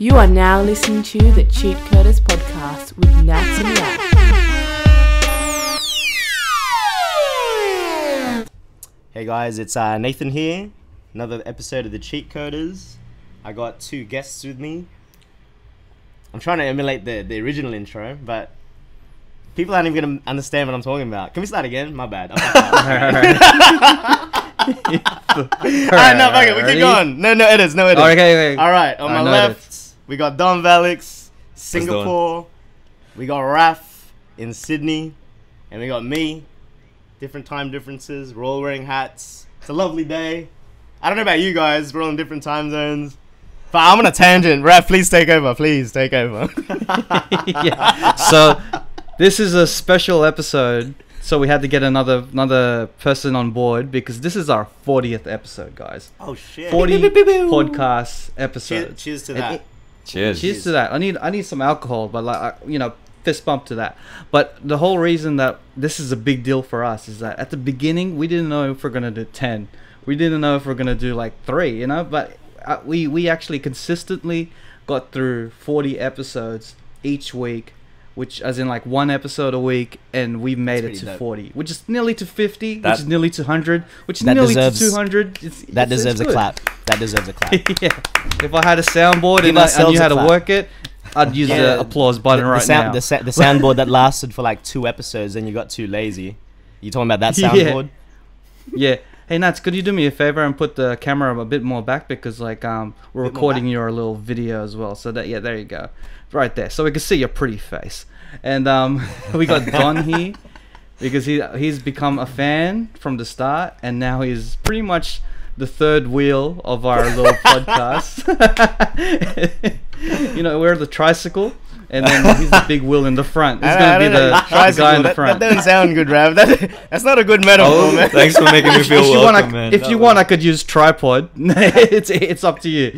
You are now listening to the Cheat Coders podcast with Nats and Rat. Hey guys, it's uh, Nathan here. Another episode of the Cheat Coders. I got two guests with me. I'm trying to emulate the, the original intro, but people aren't even gonna understand what I'm talking about. Can we start again? My bad. Alright, no, fuck it. We keep going. No, no edits, no edits. Okay, okay. All right, on I my know left, we got Don Valix, Singapore. We got Raf in Sydney, and we got me. Different time differences. We're all wearing hats. It's a lovely day. I don't know about you guys. We're all in different time zones. But I'm on a tangent. Raf, please take over. Please take over. yeah. So this is a special episode. So we had to get another another person on board because this is our 40th episode, guys. oh shit. 40 podcast Cheers, episodes. cheers to And that. it- Cheers. Cheers to that. I need I need some alcohol, but like you know, fist bump to that. But the whole reason that this is a big deal for us is that at the beginning we didn't know if we're gonna do ten. We didn't know if we're gonna do like three, you know. But uh, we we actually consistently got through forty episodes each week, which as in like one episode a week, and we've made it to dope. forty, which is nearly to fifty, That- which is nearly to hundred, which is nearly deserves- to two hundred. That it's, it's deserves a clap. That deserves a clap. yeah. If I had a soundboard Give and I, I knew how to work it, I'd use Yeah. the applause button the, right the sound, now. The, sa- the soundboard that lasted for like two episodes, and you got too lazy. You talking about that Yeah. soundboard? yeah. Hey Nats, could you do me a favor and put the camera a bit more back because like um we're recording your little video as well. So that yeah, there you go, right there, so we can see your pretty face. And um we got Don here because he he's become a fan from the start, and now he's pretty much the third wheel of our little podcast. you know, we're the tricycle. And then he's the big wheel in the front. He's I- I gonna be the, the Tricycle, guy in the front. That doesn't sound good, Rav. That, that's not a good metaphor, Oh, man. thanks for making me feel if you welcome, want, I, man. if That you was- want, I could use tripod. it's it's up to you.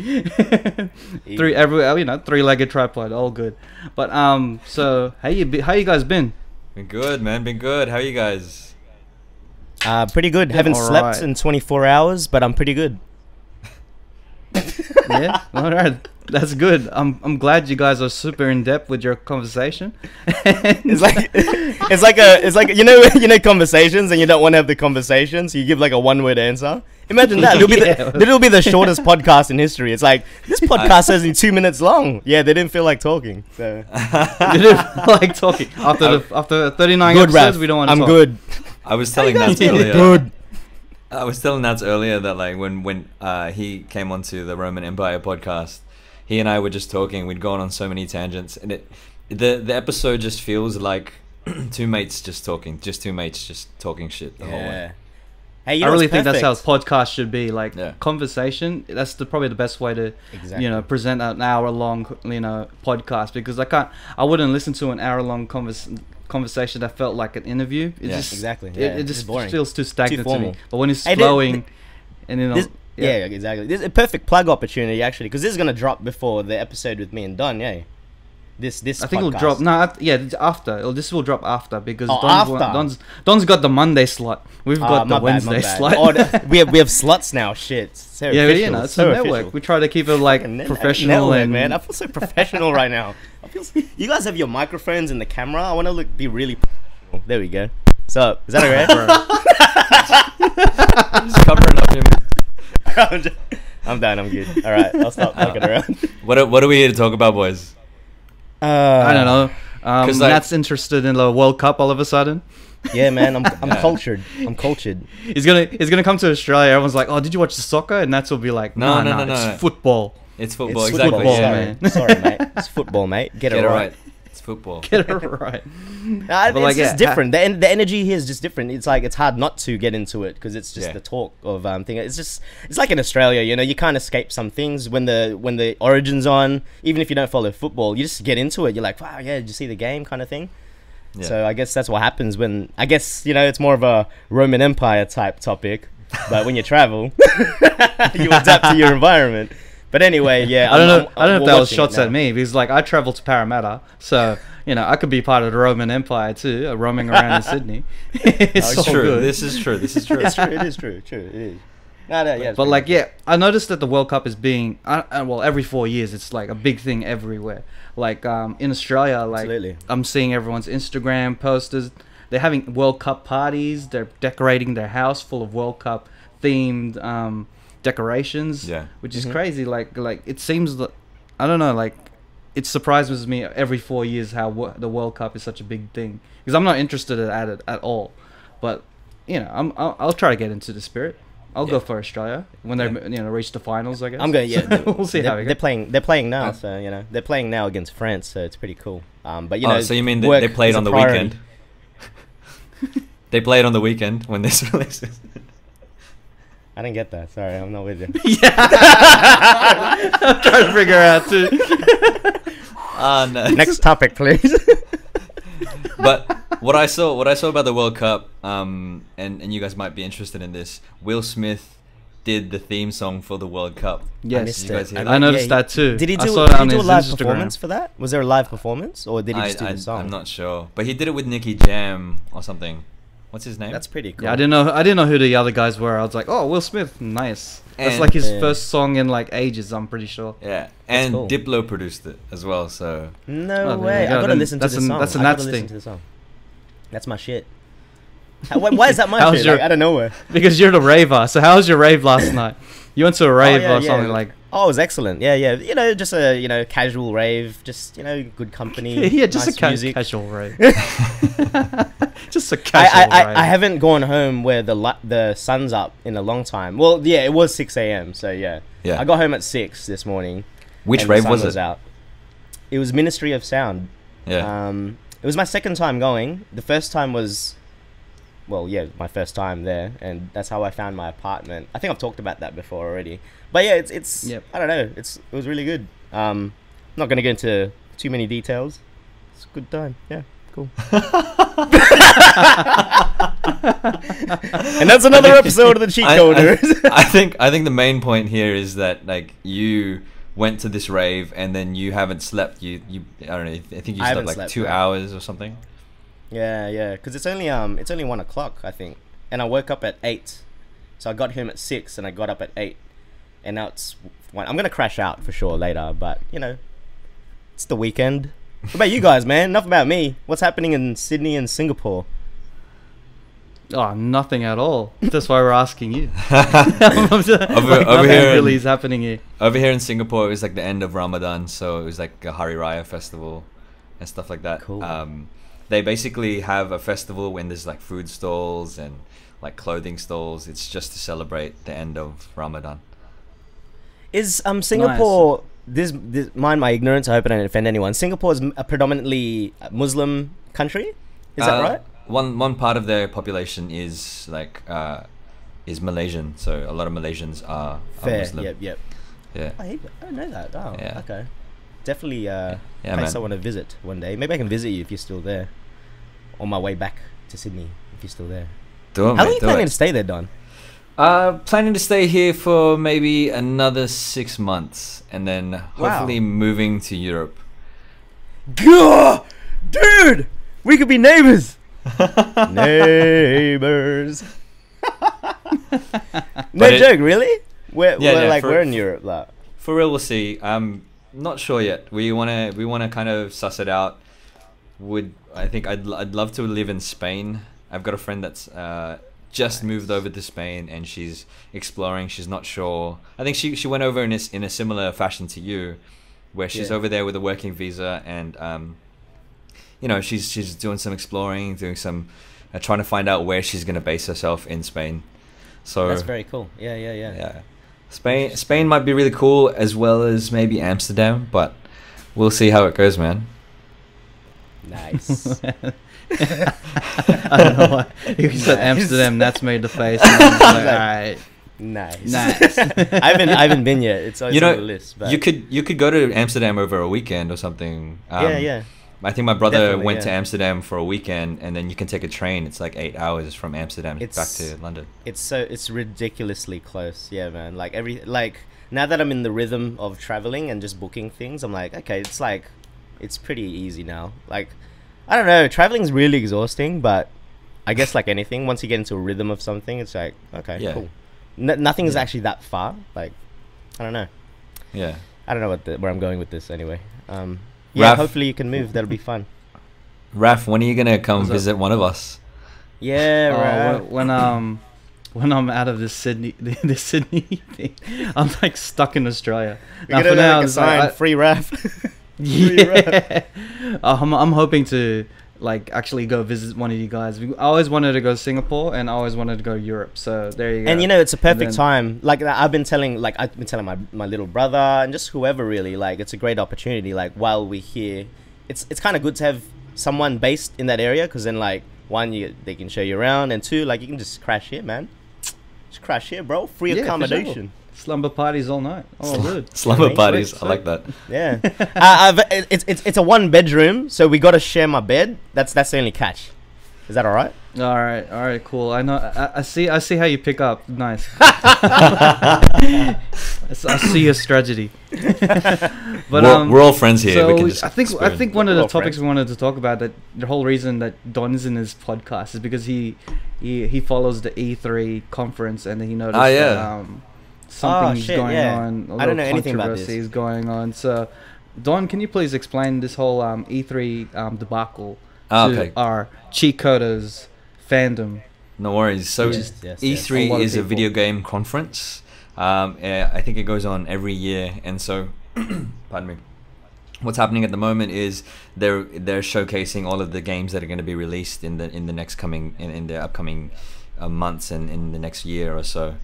three every you know three legged tripod, all good. But um, so how you how you guys been? Been good, man. Been good. How are you guys? Uh, pretty good. Haven't slept right. in 24 hours, but I'm pretty good. Yeah, all right, that's good. I'm I'm glad you guys are super in depth with your conversation. It's like it's like a it's like you know you know conversations and you don't want to have the conversation, so you give like a one word answer. Imagine that. It'll be Yeah. the, it'll be the shortest podcast in history. It's like this podcast is only two minutes long. Yeah, they didn't feel like talking. So you didn't like talking after the after 39 good, episodes. Raf. We don't want to I'm talk. good. I was telling guys Nats earlier. Good. I was telling Nats earlier that like when when uh, he came onto the Roman Empire podcast, he and I were just talking. We'd gone on so many tangents, and it the the episode just feels like two mates just talking, just two mates just talking shit the whole way. Hey, you I really what's think that's how perfect? podcast should be. Like Yeah. conversation. That's the probably the best way to Exactly. you know present an hour long you know podcast because I can't I wouldn't listen to an hour long convers- conversation that felt like an interview. It Yeah, just exactly. It, Yeah, it it's just boring. feels too stagnant to me. But when it's Hey, flowing, and you know, This, yeah. exactly. This is a perfect plug opportunity actually, because this is gonna drop before the episode with me and Don. Yeah. This this. I think it'll drop. No, at- yeah, it's after. It'll, this will drop after because Oh, Don's, one- after. Don's Don's got the Monday slot. We've Ah, got my the bad, Wednesday bad. slot. Oh, th- we have we have sluts now. Shit. So yeah, official, you know, it's so a network. official. We try to keep it like Fucking professional network, and man. I feel so professional right now. I feel. So, you guys have your microphones and the camera. I want to look be really. There we go. So is that alright? Just covering up him. I'm, just- I'm done. I'm good. All right, I'll stop fucking around. What are, what are we here to talk about, boys? Uh, I don't know. Um, 'Cause, like- Nat's interested in the World Cup all of a sudden. Yeah, man. I'm I'm Yeah. cultured. I'm cultured. He's gonna he's gonna come to Australia. Everyone's like, "Oh, did you watch the soccer?" And Nats will be like, No, "No, no, no, no, no, it's no. football." It's football, It's exactly. football, yeah. sorry. man. sorry, mate. It's football, mate. Get, Get it it right. right. It's football. Get it right. But, it's like, just yeah, different. The, the energy here is just different. It's like it's hard not to get into it because it's just Yeah. the talk of um thing. It's just it's like in Australia, you know, you can't escape some things when the when the Origin's on. Even if you don't follow football, you just get into it. You're like, wow, yeah, did you see the game, kind of thing. Yeah. So I guess that's what happens when I guess you know it's more of a Roman Empire type topic, but when you travel, you adapt to your environment. But anyway, yeah, I don't I'm- know. I'm- I don't know if that was shots at me because, like, I travel to Parramatta, so you know I could be part of the Roman Empire too, uh, roaming around in Sydney. it's all true. good. This is true. This is true. It's true. It is true. True. It is. No, no, yeah. But like, good. yeah, I noticed that the World Cup is being, uh, uh, well, every four years, it's like a big thing everywhere. Like um, in Australia, like Absolutely. I'm seeing everyone's Instagram posters. They're having World Cup parties. They're decorating their house full of World Cup themed um, decorations. Yeah. which is Mhm. crazy. Like, like it seems that I don't know. Like, it surprises me every four years how wo- the World Cup is such a big thing because I'm not interested at it at all. But you know, I'm I'll, I'll try to get into the spirit. I'll go for Australia when they Yeah. you know reach the finals. I guess I'm going. Yeah, they- we'll see they're, how we they're playing. They're playing now, Uh, so you know they're playing now against France, so it's pretty cool. Um, but you oh, know, so you mean they, work they played on the priority. weekend? they played on the weekend when this releases. I didn't get that. Sorry, I'm not with you. yeah, I'm trying to figure out too. Ah, no. Next topic, please. but what I saw, what I saw about the World Cup, um, and and you guys might be interested in this. Will Smith did the theme song for the World Cup. Yes, missed you guys it. hear I that? noticed he- that too. Did he do, did he do a live Instagram. performance for that? Was there a live performance, or did he I, do I, the song? I'm not sure, but he did it with Nicky Jam or something. What's his name? That's pretty cool. Yeah, I didn't know. I didn't know who the other guys were. I was like, oh, Will Smith, nice. That's like his Yeah. first song in like ages. I'm pretty sure. yeah, and cool. Diplo produced it as well. So oh, No Oh, way. you I go. gotta Then listen to that's the an- song. that's a I gotta Nats listen thing. to the song. That's my shit. How- why, why is that my How's shit? your- Like, out of nowhere. Because you're the raver. So how was your rave last night? You went to a oh, rave yeah, or yeah. something like? Oh, it was excellent. Yeah, yeah. You know, just a you know casual rave. Just you know, good company. Yeah, just nice a ca- music. casual rave. just a I, casual I, rave. I, I haven't gone home where the li- the sun's up in a long time. Well, yeah, it was six a.m. So yeah, yeah, I got home at six this morning. which and the rave sun was it? Out. It was Ministry of Sound. Yeah, Um, it was my second time going. The first time was, well, yeah, my first time there, and that's how I found my apartment. I think I've talked about that before already. But yeah, it's it's Yep. I don't know. It's it was really good. Um, I'm not gonna get into too many details. It's a good time. Yeah, cool. and that's another episode of the cheat I- I- I think I think the main point here is that like you went to this rave and then you haven't slept. You you I don't know. I think you slept like slept, two no. hours or something. Yeah, yeah, because it's only um it's only one o'clock I think, and I woke up at eight, so I got home at six and I got up at eight, and now it's one. I'm gonna crash out for sure later, but you know, it's the weekend. What about you guys, man? Enough about me. What's happening in Sydney and Singapore? Oh, nothing at all. That's why we're asking you. over, Like, over here, in, really is happening here. over here in Singapore, it was like the end of Ramadan, so it was like a Hari Raya festival and stuff like that. Cool. Um, they basically have a festival when there's like food stalls and like clothing stalls. It's just to celebrate the end of Ramadan. Is um Singapore? This, this mind my ignorance. I hope I don't offend anyone. Singapore is a predominantly Muslim country. Is that Uh, right? One one part of their population is like uh, is Malaysian, so a lot of Malaysians are, are Fair. Muslim. Yep. Yep. Yeah. I, I didn't know that. Oh, Yeah. okay. Definitely uh, Yeah, place man. I want to visit one day. Maybe I can visit you if you're still there. On my way back to Sydney, if you're still there. Do it, How long are you do planning it. to stay there, Don? Uh, planning to stay here for maybe another six months, and then hopefully moving to Europe. Gah! Dude! We could be neighbors! neighbors. no it- joke, really? We're, Yeah, we're yeah, like, for- we're in Europe, like. For real, we'll see. I'm not sure yet. We wanna we wanna kind of suss it out. Would I think I'd I'd love to live in Spain. I've got a friend that's uh, just moved over to Spain and she's exploring. She's not sure. I think she she went over in a, s- in a similar fashion to you, where she's Yeah. over there with a working visa and um, you know she's she's doing some exploring, doing some uh, trying to find out where she's gonna base herself in Spain. So That's very cool. Yeah, yeah, yeah. yeah. Spain Spain might be really cool as well as maybe Amsterdam, but we'll see how it goes, man. Nice. I don't know why. You said Nice. Amsterdam, that's made the face. and like, Alright. nice. Nice. I haven't, I haven't been yet. It's always you know, on the list. But you could you could go to Amsterdam over a weekend or something. Um, yeah, yeah. I think my brother Definitely, went to. Amsterdam for a weekend, and then you can take a train. It's like eight hours from Amsterdam it's, back to London. It's so it's ridiculously close. Yeah, man. Like every like now that I'm in the rhythm of traveling and just booking things, I'm like, okay, it's like it's pretty easy now. Like I don't know, traveling's really exhausting, but I guess like anything, once you get into a rhythm of something, it's like okay, Yeah. cool. n- nothing is Yeah. actually that far. Like, I don't know. Yeah. I don't know what the, where I'm going with this anyway. Um, yeah, Raf- hopefully you can move. That'll be fun. Raf, when are you gonna come What's up? visit one of us? Yeah, Oh, right. when, when um when I'm out of this Sydney this Sydney thing, I'm like stuck in Australia. We're Now, gonna for now, like a like, sign, I- free ref. Yeah. Uh, I'm, I'm hoping to like actually go visit one of you guys. I always wanted to go to Singapore and I always wanted to go Europe. So there you go. and you know, it's a perfect then- time. Like I've been telling, like I've been telling my my little brother and just whoever really. Like it's a great opportunity. Like while we're here, it's it's kind of good to have someone based in that area because then like one, you they can show you around, and two, like you can just crash here, man. Just crash here, bro. Free Yeah, accommodation. Slumber parties all night. Oh, good. Slumber Sweet, parties. sweet, I like that. Yeah, uh, I've, it's it's it's a one bedroom, so we got to share my bed. That's that's the only catch. Is that all right? All right, all right, cool. I know. I, I see. I see how you pick up. Nice. I see your strategy. but we're, um, we're all friends here. so we can just I think I think one of the topics friends. we wanted to talk about that the whole reason that Don is in his podcast is because he he, he follows the E3 conference and he noticed Ah, that yeah. um, something's shit, going yeah. on. A I don't know anything about this. is going on. So, Don, can you please explain this whole um, E3 um, debacle Ah, to okay. our coders fandom? No worries. So Yes, yes, yes. E3 A is a video game conference. Um, eh, I think it goes on every year, and so, pardon me. What's happening at the moment is they're they're showcasing all of the games that are going to be released in the in the next coming in, in the upcoming uh, months and in the next year or so,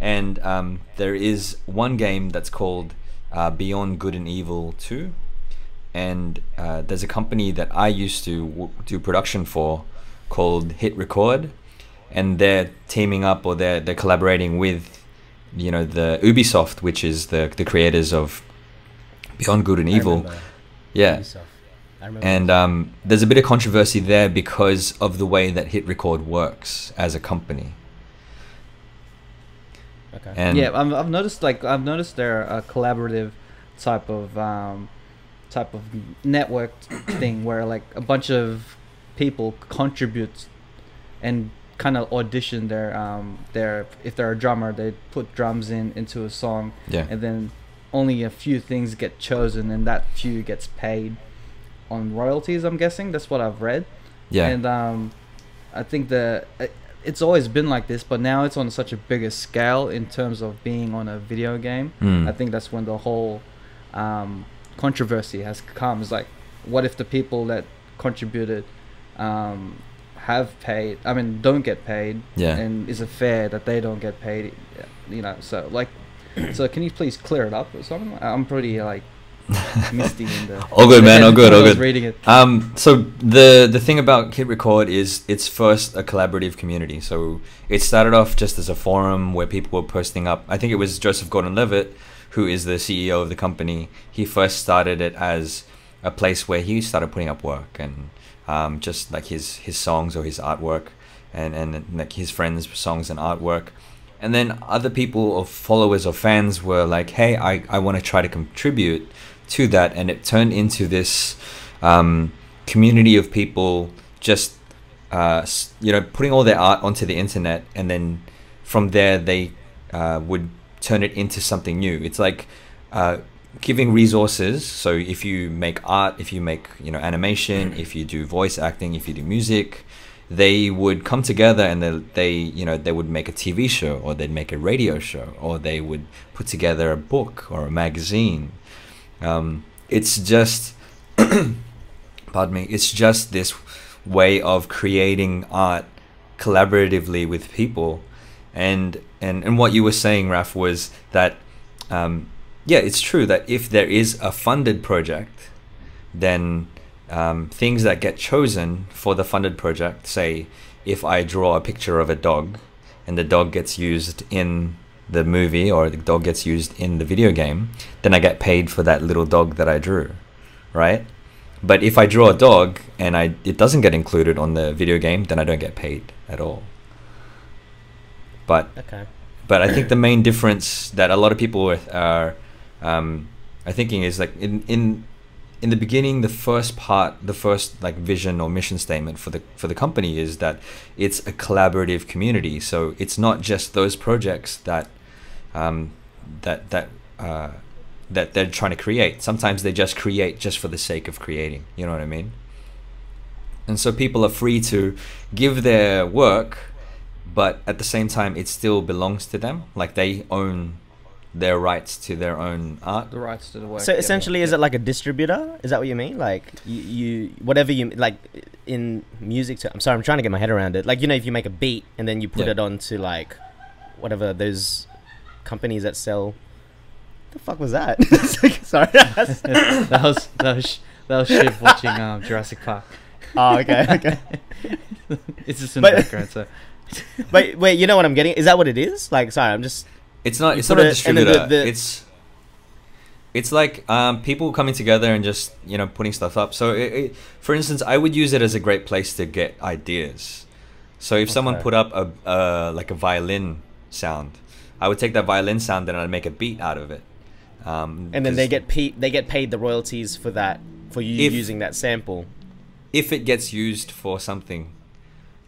and um, there is one game that's called uh, Beyond Good and Evil Two, and uh, there's a company that I used to w- do production for called Hit Record, and they're teaming up or they're they're collaborating with, you know, the Ubisoft, which is the the creators of Beyond Good and Evil. Yeah, Ubisoft. I remember. and um, there's a bit of controversy there because of the way that Hit Record works as a company. okay. And yeah, I've, I've noticed like I've noticed they're a collaborative type of um, type of network thing where like a bunch of people contribute and kind of audition their um their if they're a drummer they put drums in into a song yeah, and then only a few things get chosen and that few gets paid on royalties i'm guessing that's what i've read yeah, and um, I think the it's always been like this, but now it's on such a bigger scale in terms of being on a video game. Mm. I think that's when the whole um, controversy has come. It's like, what if the people that contributed um, have paid? I mean, don't get paid. Yeah. And is it fair that they don't get paid? You know, so like, so can you please clear it up or something? I'm pretty like misty in the. All good, man. All good. All good. Reading it. Um, so the the thing about Hit Record is it's first a collaborative community. So it started off just as a forum where people were posting up. I think it was Joseph Gordon-Levitt, who is the CEO of the company. He first started it as a place where he started putting up work and um, just like his his songs or his artwork, and and like his friends' songs and artwork. And then other people or followers or fans were like, "Hey, I, I want to try to contribute to that," and it turned into this um, community of people just uh, you know putting all their art onto the internet, and then from there they uh, would turn it into something new. It's like uh, giving resources. So if you make art, if you make you know animation, if you do voice acting, if you do music, they would come together and they, they you know they would make a TV show or they'd make a radio show or they would put together a book or a magazine. Um, it's just pardon me. It's just this way of creating art collaboratively with people, and and and what you were saying, Raf, was that um, yeah, it's true that if there is a funded project, then um, things that get chosen for the funded project, say if I draw a picture of a dog and the dog gets used in the movie or the dog gets used in the video game, then I get paid for that little dog that I drew, right? But if I draw a dog and I it doesn't get included on the video game, then I don't get paid at all. But okay. but I think the main difference that a lot of people are, um, are thinking is like in in in the beginning, the first part, the first like vision or mission statement for the for the company is that it's a collaborative community. So it's not just those projects that um, that that uh, that they're trying to create. Sometimes they just create just for the sake of creating. You know what I mean? And so people are free to give their work, but at the same time, it still belongs to them. Like they own their rights to their own art. The rights to the work. So yeah. essentially, is it like a distributor? Is that what you mean? Like you, you whatever you like in music. To, I'm sorry, I'm trying to get my head around it. Like you know, if you make a beat and then you put Yeah. it onto like whatever those companies that sell. The fuck was that? sorry. that was that was that was Shiv watching um, Jurassic Park. oh, okay, okay. It's just in But- the background. So But wait, you know what I'm getting? Is that what it is? Like, sorry, I'm just It's not. It's not a it- and the- distributor. the- it's. It's like um, people coming together and just you know putting stuff up. So, it, it, for instance, I would use it as a great place to get ideas. So if someone put up a uh, like a violin sound, I would take that violin sound and I'd make a beat out of it. Um, and then they 'cause get pe- they get paid the royalties for that for you If- using that sample. if it gets used for something,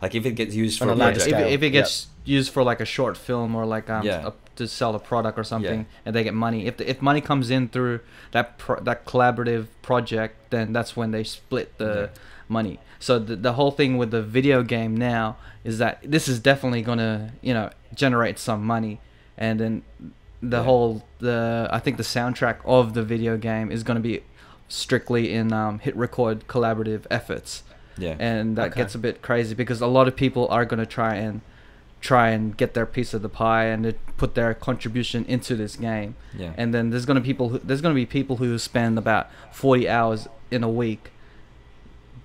like if it gets used for a a larger if, project. if it gets used for like a short film or like um Yeah. a, to sell a product or something, Yeah. and they get money. If the, if money comes in through that pro- that collaborative project, then that's when they split the Yeah. money. So the the whole thing with the video game now is that this is definitely gonna you know generate some money, and then the Yeah. whole the I think the soundtrack of the video game is gonna be strictly in um, hit record collaborative efforts yeah. and that Okay. gets a bit crazy because a lot of people are going to try and try and get their piece of the pie and to put their contribution into this game yeah. and then there's going to people who, there's going to be people who spend about 40 hours in a week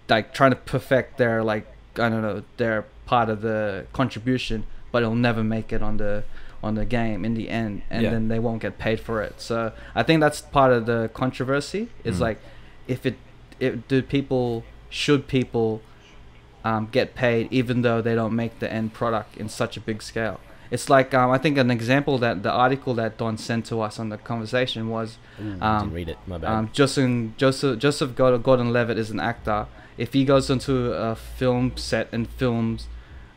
like trying to perfect their like i don't know their part of the contribution but it'll never make it on the on the game in the end and Yeah. then they won't get paid for it so i think that's part of the controversy is Mm. like if it if do people should people um, get paid even though they don't make the end product in such a big scale it's like um, i think an example that the article that don sent to us on the conversation was Ooh, Um, didn't read it. My bad. um, Joseph Joseph Joseph Gordon Levitt is an actor. If he goes onto a film set and films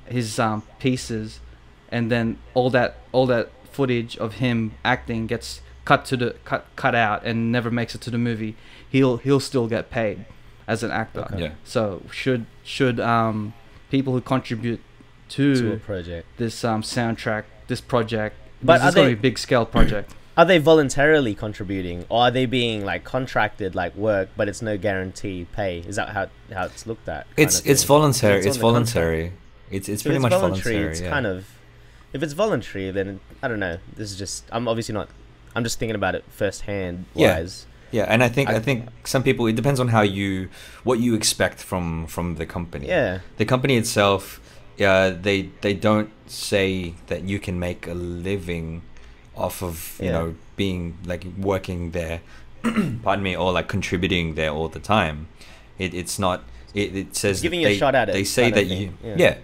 his um, pieces, and then all that all that footage of him acting gets cut to the cut cut out and never makes it to the movie, he'll he'll still get paid as an actor. Okay. yeah. So should should um, people who contribute to, to a project. this um, soundtrack, this project, But this are is going they- to be a big scale project. Are they voluntarily contributing, or are they being like contracted like work, but it's no guarantee pay? Is that how how it's looked at? kind It's of it's voluntary. It's It's, on contract. voluntary. It's it's pretty it's much voluntary, voluntary. it's yeah. kind of. If it's voluntary, then I don't know. This is just. I'm obviously not. I'm just thinking about it firsthand. Yeah. Wise. Yeah, and I think I, I- think some people it depends on how you what you expect from from the company. Yeah. The company itself, uh, they they don't say that you can make a living off of you Yeah. know being like working there, pardon me, or like contributing there all the time. It it's not. It, it says Giving that you a they, shot at it They say that you yeah. yeah.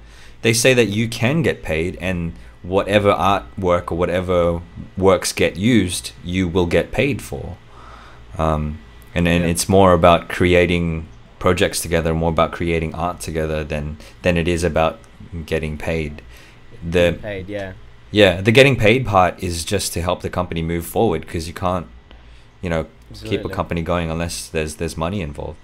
They say that you can get paid and whatever artwork or whatever works get used, you will get paid for. Um, and then Yeah. it's more about creating projects together, more about creating art together than than it is about getting paid. The Paid. Yeah. yeah, the getting paid part is just to help the company move forward because you can't, you know, keep a company going unless there's there's money involved.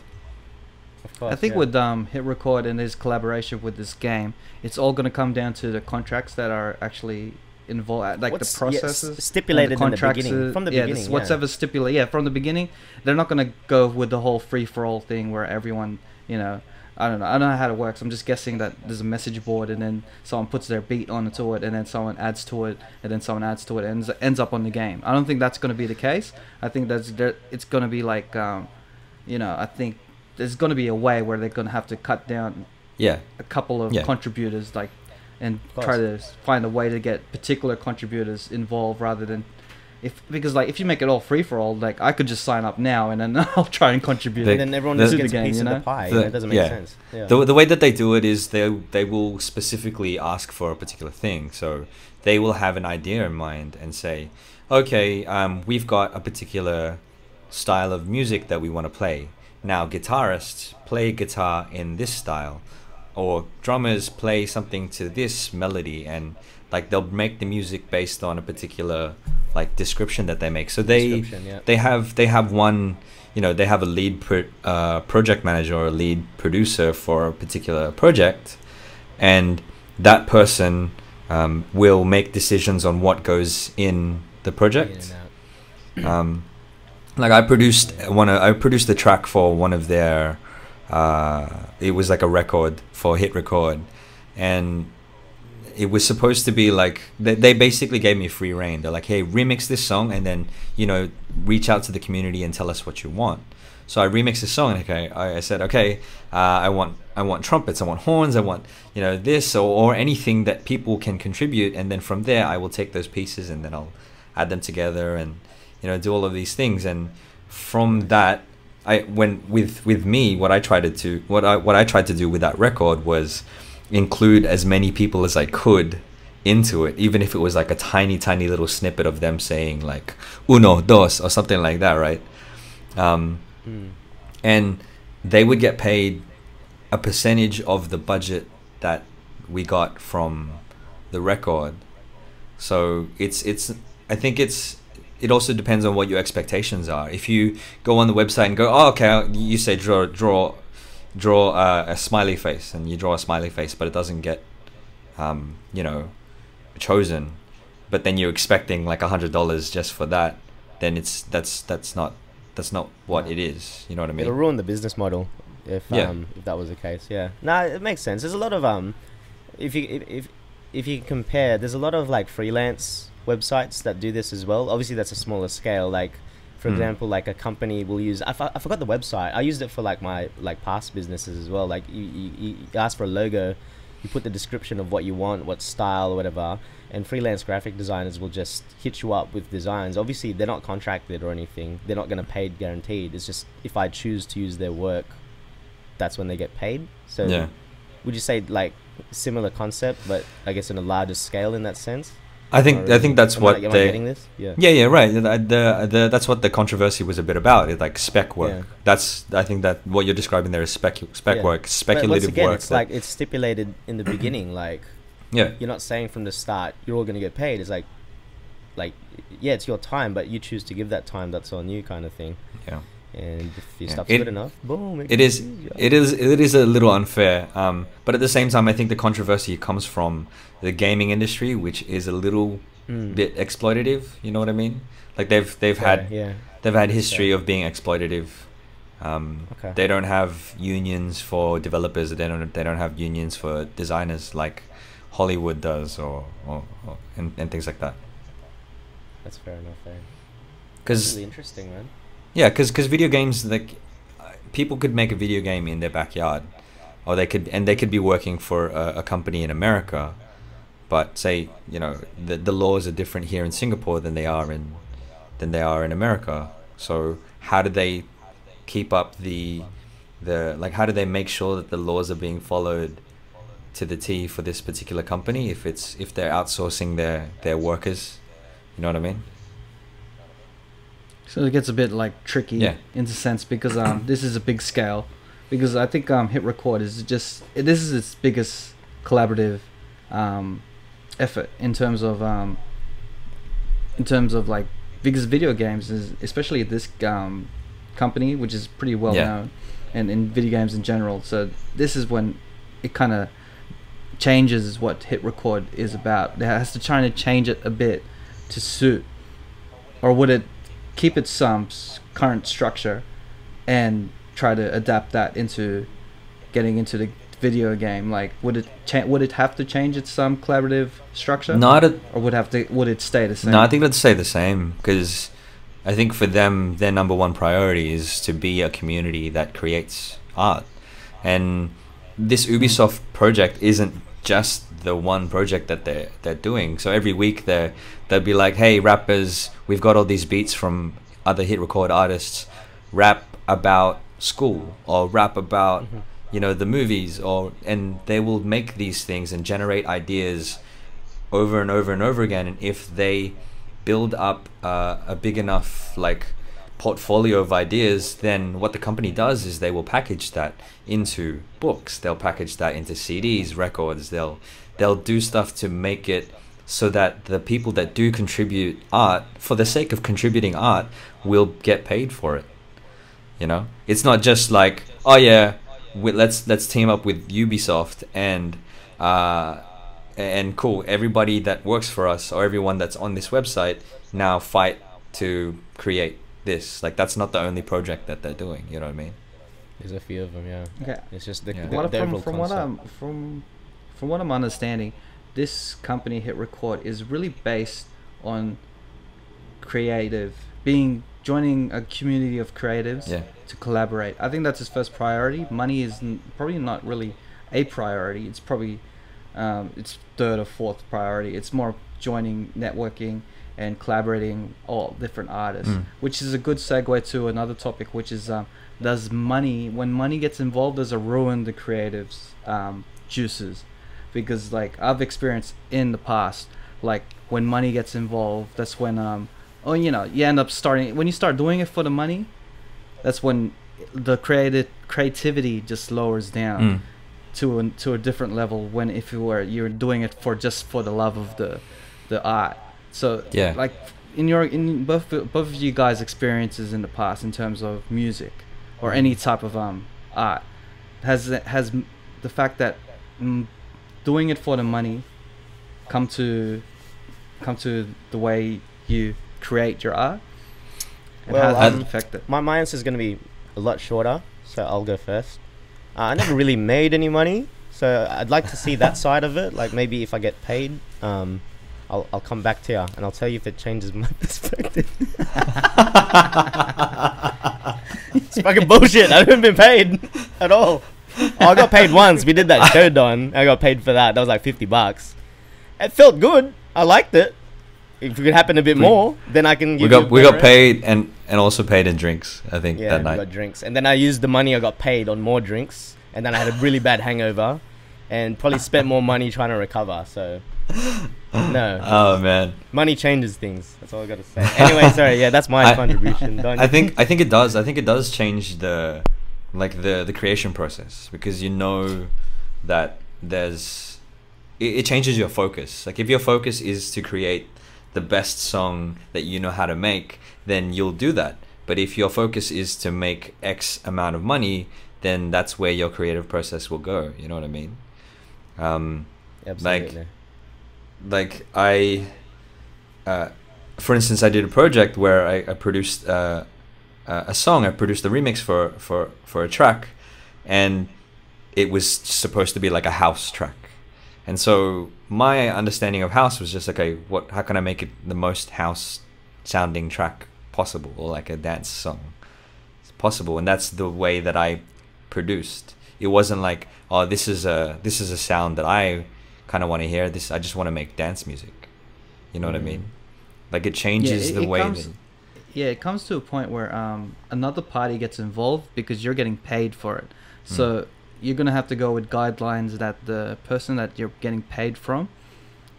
Of course, I think yeah. with um, Hit Record and his collaboration with this game, it's all going to come down to the contracts that are actually involved, like What's- the yeah, s- processes. and stipulated in the contracts, beginning. uh, From the yeah, beginning, yeah. whatever stipulate. Yeah, from the beginning, they're not going to go with the whole free for all thing where everyone, you know, I don't know. I don't know how it works. I'm just guessing that there's a message board and then someone puts their beat onto it and then someone adds to it and then someone adds to it and ends, ends up on the game. I don't think that's going to be the case. I think that's there, it's going to be like, um, you know, I think there's going to be a way where they're going to have to cut down Yeah, a couple of Yeah. contributors like and try to find a way to get particular contributors involved rather than if because like if you make it all free for all like I could just sign up now and then I'll try and contribute They- and then everyone the- just the gets a game, piece you of know? the pie. The- and it doesn't make yeah. sense. Yeah. The, the way that they do it is they they will specifically ask for a particular thing. So they will have an idea in mind and say, okay, um, we've got a particular style of music that we want to play. Now, guitarists play guitar in this style, or drummers play something to this melody, and like they'll make the music based on a particular like description that they make. So they yeah. they have they have one you know they have a lead pro- uh, project manager or a lead producer for a particular project and that person um, will make decisions on what goes in the project um, like I produced one of, I produced the track for one of their uh, it was like a record for hit record. And it was supposed to be like they, they basically gave me free reign. They're like hey remix this song and then you know reach out to the community and tell us what you want. So I remixed the song and okay I, I said okay uh, I want I want trumpets I want horns I want you know this or, or anything that people can contribute. And then from there I will take those pieces and then I'll add them together and you know do all of these things. And from that I when with with me what I tried to do what I what I tried to do with that record was include as many people as I could into it even if it was like a tiny tiny little snippet of them saying like uno dos or something like that right? Um, Mm. and they would get paid a percentage of the budget that we got from the record. So it's it's i think it's it also depends on what your expectations are if you go on the website and go oh okay you say draw draw draw uh, a smiley face and you draw a smiley face but it doesn't get um, you know chosen but then you're expecting like a hundred dollars just for that then it's that's that's not that's not what it is you know what i mean It'll ruin the business model if Yeah. um if that was the case. Yeah. No, it makes sense. There's a lot of um, if you if if, if you compare, there's a lot of like freelance websites that do this as well. Obviously, that's a smaller scale. Like, for Hmm. example, like a company will use. I, f- I forgot the website. I used it for like my like past businesses as well. Like you, you, you ask for a logo, you put the description of what you want, what style, or whatever, and freelance graphic designers will just hit you up with designs. Obviously, they're not contracted or anything. They're not going to paid guaranteed. It's just if I choose to use their work, that's when they get paid. So yeah would you say like similar concept, but I guess on a larger scale in that sense? I think Or i think that's what I they getting this? Yeah. Yeah, yeah, right. The, the, the, that's what the controversy was a bit about. It like spec work. Yeah. That's I think that what you're describing there is spec spec Yeah. work, But speculative once again, work. it's like it's stipulated in the beginning. Like yeah, you're not saying from the start you're all gonna get paid. It's like, like yeah, it's your time, but you choose to give that time. That's on you, kind of thing. yeah. And if your Yeah. stuff's It- good enough, boom. It is it is it is a little unfair. Um, but at the same time, I think the controversy comes from the gaming industry, which is a little Mm. bit exploitative. You know what I mean? Like they've they've Yeah, had yeah. they've had history of being exploitative. Um, Okay. They don't have unions for developers. They don't. They don't have unions for designers like Hollywood does, or, or, or and, and things like that. That's fair enough. Because really interesting, man. Yeah, because because video games like people could make a video game in their backyard, or they could and they could be working for a, a company in America, but say you know the the laws are different here in Singapore than they are in than they are in America. So how do they keep up the the like how do they make sure that the laws are being followed to the T for this particular company if it's if they're outsourcing their their workers? You know what I mean? So it gets a bit like tricky Yeah. in the sense because um this is a big scale because I think um Hit Record is just this is its biggest collaborative um effort in terms of um in terms of like because video games is especially this um company which is pretty well Yeah. known and in video games in general so this is when it kind of changes what Hit Record is about it has to try to change it a bit to suit or would it keep its um current structure and try to adapt that into getting into the video game. Like would it cha- would it have to change its um collaborative structure? Not at or would have to would it stay the same? No, I think let's stay the same because I think for them, their number one priority is to be a community that creates art. And this Ubisoft project isn't just the one project that they're they're doing. So every week they they'll be like, "Hey, rappers, we've got all these beats from other hit record artists. Rap about school or rap about Mhm. you know the movies or and they will make these things and generate ideas over and over and over again and if they build up uh, a big enough like portfolio of ideas, then what the company does is they will package that into books. They'll package that into CDs, records. They'll they'll do stuff to make it so that the people that do contribute art for the sake of contributing art will get paid for it. You know, it's not just like oh yeah, we, let's let's team up with Ubisoft and uh, and cool everybody that works for us or everyone that's on this website now fight to create this. Like that's not the only project that they're doing. You know what I mean? There's a few of them, yeah. Okay. It's just the, Yeah. the, What the from, from what. I'm from from what I'm understanding, this company Hit Record is really based on creative being joining a community of creatives Yeah. to collaborate. I think that's his first priority. Money is n- probably not really a priority. It's probably um, it's third or fourth priority. It's more joining, networking, and collaborating all different artists, Mm. which is a good segue to another topic, which is um, does money when money gets involved does it ruin the creatives um, juices because like i've experienced in the past like when money gets involved that's when um oh you know you end up starting when you start doing it for the money that's when the creative creativity just lowers down Mm. to a, to a different level when if you were you're doing it for just for the love of the the art so Yeah. like in your in both both of you guys experiences in the past in terms of music or any type of um art has has the fact that mm, doing it for the money come to come to the way you create your art and Well, how does um, it affect it My, my answer is going to be a lot shorter, so I'll go first. Uh, I never really made any money, so I'd like to see that side of it. Like maybe if I get paid, um, I'll, I'll come back to you and I'll tell you if it changes my perspective. it's fucking bullshit. I haven't been paid at all. Oh, I got paid once. We did that show, Don. I got paid for that. That was like 50 bucks. It felt good. I liked it. If it could happen a bit We- more, then I can. We give you a got we got paid and and also paid in drinks. I think yeah, that night. got drinks, and then I used the money I got paid on more drinks, and then I had a really bad hangover, and probably spent more money trying to recover. So, no, Oh man. money changes things. That's all I got to say. Anyway, sorry. Yeah, that's my I- contribution. Don't I think I think it does. I think it does change the like the the creation process because you know that there's it, it changes your focus. Like if your focus is to create the best song that you know how to make, then you'll do that. But if your focus is to make X amount of money, then that's where your creative process will go. You know what I mean? Um, absolutely. like I, uh, for instance, I did a project where I, I produced uh, uh, a song. I produced a remix for for for a track, and it was supposed to be like a house track. And so my understanding of house was just okay. What? How can I make it the most house sounding track possible, or like a dance song possible? And that's the way that I produced. It wasn't like, oh, this is a this is a sound that I kind of want to hear. This I just want to make dance music. You know what I mean? Like it changes it- the it way. comes- that, yeah it comes to a point where um, another party gets involved because you're getting paid for it Hmm. so you're gonna have to go with guidelines that the person that you're getting paid from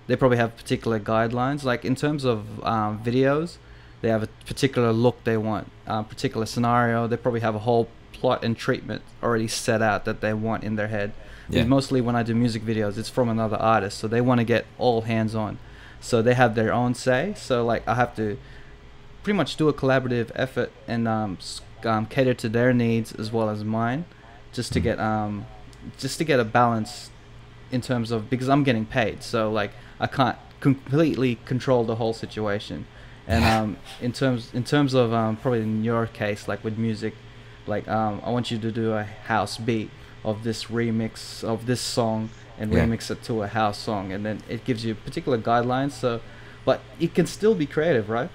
they probably have particular guidelines like in terms of um, videos they have a particular look they want a particular scenario they probably have a whole plot and treatment already set out that they want in their head Yeah. mostly when i do music videos it's from another artist so they want to get all hands on so they have their own say so like i have to pretty much do a collaborative effort and um, um, cater to their needs as well as mine just to Mhm. get um just to get a balance in terms of because I'm getting paid so like I can't completely control the whole situation and um in terms in terms of um probably in your case like with music like um I want you to do a house beat of this remix of this song and Yeah. remix it to a house song and then it gives you particular guidelines so but it can still be creative right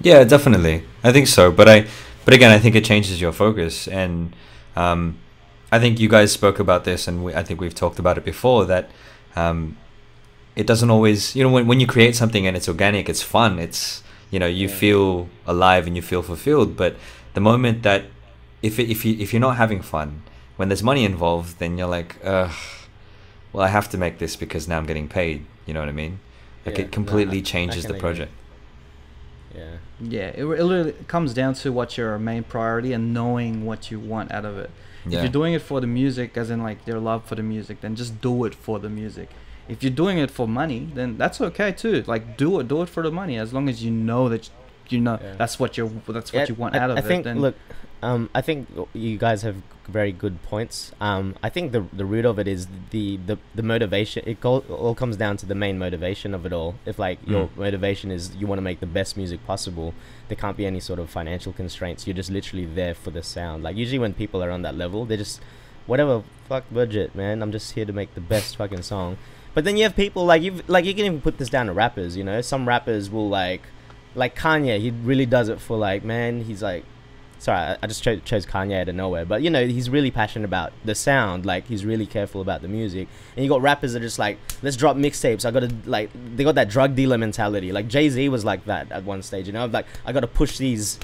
Yeah, definitely. I think so. But I, but again, I think it changes your focus, and um, I think you guys spoke about this, and we, I think we've talked about it before that um, it doesn't always, you know, when when you create something and it's organic, it's fun, it's you know, you Yeah. feel alive and you feel fulfilled. But the moment that if if you if you're not having fun, when there's money involved, then you're like, ugh, well, I have to make this because now I'm getting paid. You know what I mean? Like Yeah, it completely I- I changes can the agree. project. Yeah. Yeah, it, it really comes down to what your main priority and knowing what you want out of it. yeah. If you're doing it for the music, as in like your love for the music, then just do it for the music. If you're doing it for money, then that's okay too. Like do it, do it for the money, as long as you know that you know Yeah. that's what you're that's what Yeah, you want I, out of I it. think then look, um, I think you guys have very good points. Um, I think the the root of it is the the, the motivation. It all, all comes down to the main motivation of it all. If like your Mm. motivation is you want to make the best music possible, there can't be any sort of financial constraints. You're just literally there for the sound. Like usually when people are on that level, they just whatever fuck budget, man. I'm just here to make the best fucking song. But then you have people like you like you can even put this down to rappers. You know, some rappers will like like Kanye. He really does it for like man. He's like sorry, I, I just cho- chose Kanye out of nowhere, but you know, he's really passionate about the sound. Like he's really careful about the music. And you got rappers that are just like, let's drop mixtapes. I gotta like, they got that drug dealer mentality. Like Jay Z was like that at one stage. You know, like I gotta push these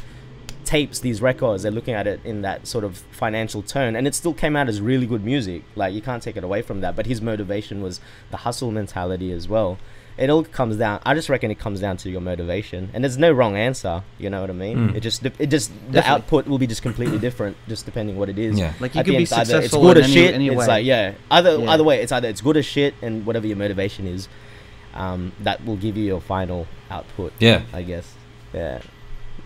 tapes, these records. They're looking at it in that sort of financial tone, and it still came out as really good music. Like you can't take it away from that. But his motivation was the hustle mentality as well. It all comes down. I just reckon it comes down to your motivation, and there's no wrong answer. You know what I mean? Mm. It just, it just, the output will be just completely different, just depending what it is. Yeah. like you At can be end, it's either it's good in or any, shit. any it's like yeah, either Yeah. either way, it's either it's good or shit, and whatever your motivation is, um, that will give you your final output. Yeah. I guess. Yeah.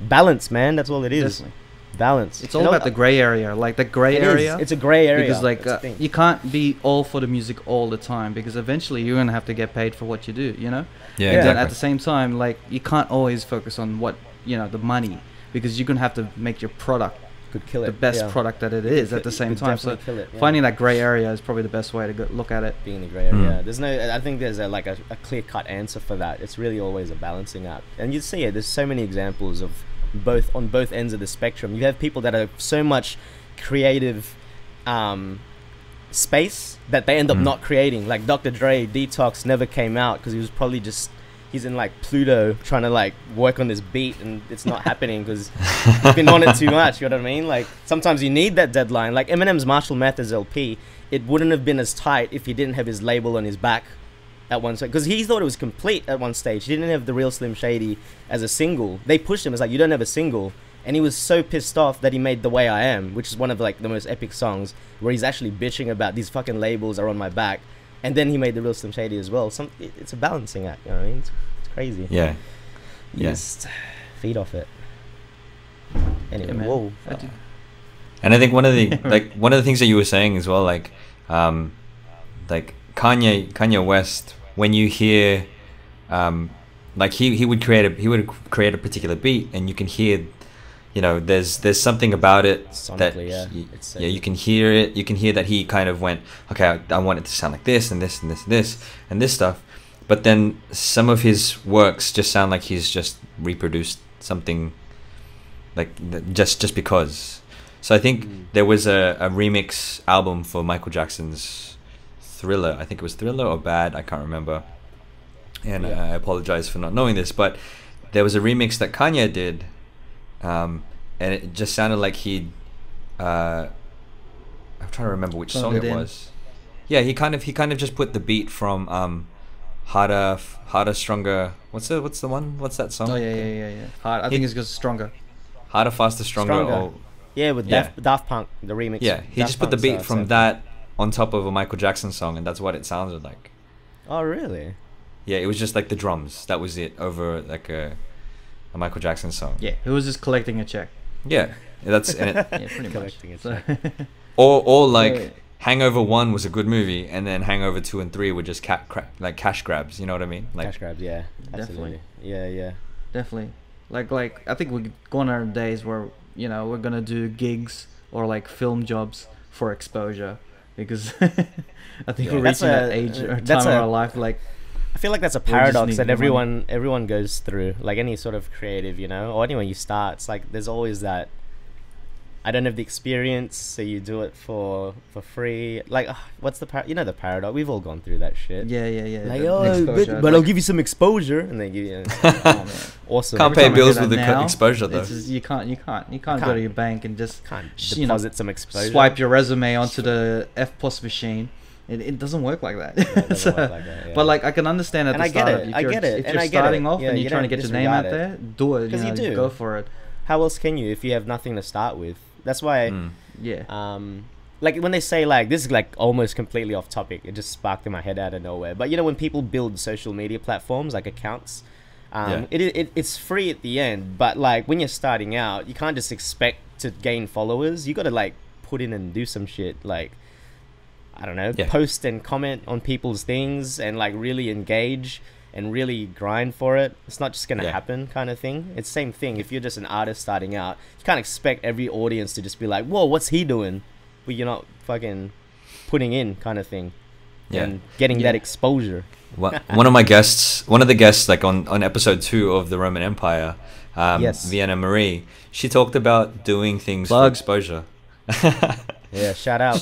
Balance, man. That's all it is. Definitely. Balance. It's You all know, about the gray area, like the gray it is. area. It's a gray area. because like uh, you can't be all for the music all the time because eventually you're gonna have to get paid for what you do you know Yeah, Yeah. Exactly. at the same time like you can't always focus on what you know the money because you're gonna have to make your product could kill it. the best yeah. product that it Could is fi- at the same time so kill it, yeah. finding that gray area is probably the best way to go look at it being in the grey area. Mm. There's no. I think there's a like a, a clear cut answer for that. It's really always a balancing act, and you see it. There's so many examples of both on both ends of the spectrum. You have people that are so much creative um, space that they end up Mm. not creating. Like Dr. Dre, Detox never came out because he was probably just. He's in like Pluto trying to like work on this beat and it's not happening because he's been on it too much. You know what I mean? Like sometimes you need that deadline. Like Eminem's Marshall Mathers LP, it wouldn't have been as tight if he didn't have his label on his back at one stage because he thought it was complete at one stage. He didn't have the real Slim Shady as a single. They pushed him. It's like you don't have a single, and he was so pissed off that he made "The Way I Am," which is one of like the most epic songs, where he's actually bitching about these fucking labels are on my back, and then he made the real Slim Shady as well. Some it, it's a balancing act. You know what I mean? It's, it's crazy. yeah. You Yeah. Just feed off it. Anyway, Yeah, whoa. I And I think one of the like one of the things that you were saying as well, like, um, like Kanye Kanye West, when you hear, um, like he he would create a he would create a particular beat, and you can hear, you know, there's there's something about it that yeah. he- yeah you can hear it. You can hear that he kind of went, okay, I, I want it to sound like this and this and this and this and this stuff, but then some of his works just sound like he's just reproduced something, like just just because. So I think Mm. there was a, a remix album for Michael Jackson's Thriller. I think it was Thriller or Bad. I can't remember. And Yeah. I apologize for not knowing this, but there was a remix that Kanye did, um, and it just sounded like he'd. Uh, I'm trying to remember which Phoned song it it in. was. Yeah, he kind of he kind of just put the beat from um, harder, F- harder, stronger. What's the what's the one? What's that song? oh yeah yeah yeah yeah Hard. I He- think it's just stronger Harder, faster, stronger. Stronger. Or, Yeah, with Yeah. Daft, Daft Punk, the remix. yeah, he Daft just put the beat uh, from sample. that on top of a Michael Jackson song, and that's what it sounded like. Oh, really? Yeah, it was just like the drums. That was it over like a, a Michael Jackson song. yeah he was just collecting a check Yeah, that's and it, yeah pretty much Collecting a So- or or like So- Hangover One was a good movie, and then Hangover Two and Three were just ca- cra- like cash grabs. You know what I mean? Like Cash grabs, yeah. Definitely. Yeah, yeah. definitely like like i think we're going our days where you know we're gonna do gigs or like film jobs for exposure because i think Yeah, we're that's reaching that age or that's time of a- our life like I feel like that's a paradox that the money. everyone everyone goes through. Like any sort of creative, you know, or anyone you start, it's like there's always that. I don't have the experience, so you do it for for free. Like, ugh, what's the par- you know the paradox? We've all gone through that shit. yeah yeah yeah Like, the oh, exposure, but, but I'll give you some exposure, and then give you oh, awesome. Can't Every pay time I hear bills with the now, exposure, though. just- you can't you can't you can't, go Can't. to your bank and just Can't sh- you know, deposit some exposure. swipe your resume onto the EFTPOS machine It, it doesn't work like that. it doesn't So- work like that, yeah. But like I can understand at And the I get start it, if I get it, if and you're I get it. off Yeah, and you you're trying to get your name out disregard there, do it. You 'Cause you know, do. go for it. How else can you if you have nothing to start with? That's why. Mm. Yeah. um like when they say like this is like almost completely off topic it just sparked in my head out of nowhere but you know when people build social media platforms like accounts um Yeah. it, it it's free at the end but like when you're starting out you can't just expect to gain followers you got to like put in and do some shit like i don't know Yeah. post and comment on people's things and like really engage and really grind for it it's not just gonna Yeah. happen kind of thing it's same thing if you're just an artist starting out you can't expect every audience to just be like whoa what's he doing but you're not fucking putting in kind of thing Yeah. and getting that exposure One one of my guests, one of the guests, like on, on episode two of the Roman Empire, um, Yes. Vienna Marie, she talked about doing things Plug. for exposure. yeah shout out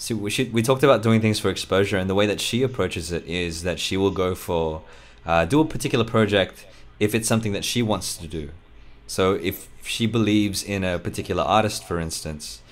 So we should, we talked about doing things for exposure, and the way that she approaches it is that she will go for uh, do a particular project if it's something that she wants to do. So if she believes in a particular artist, for instance,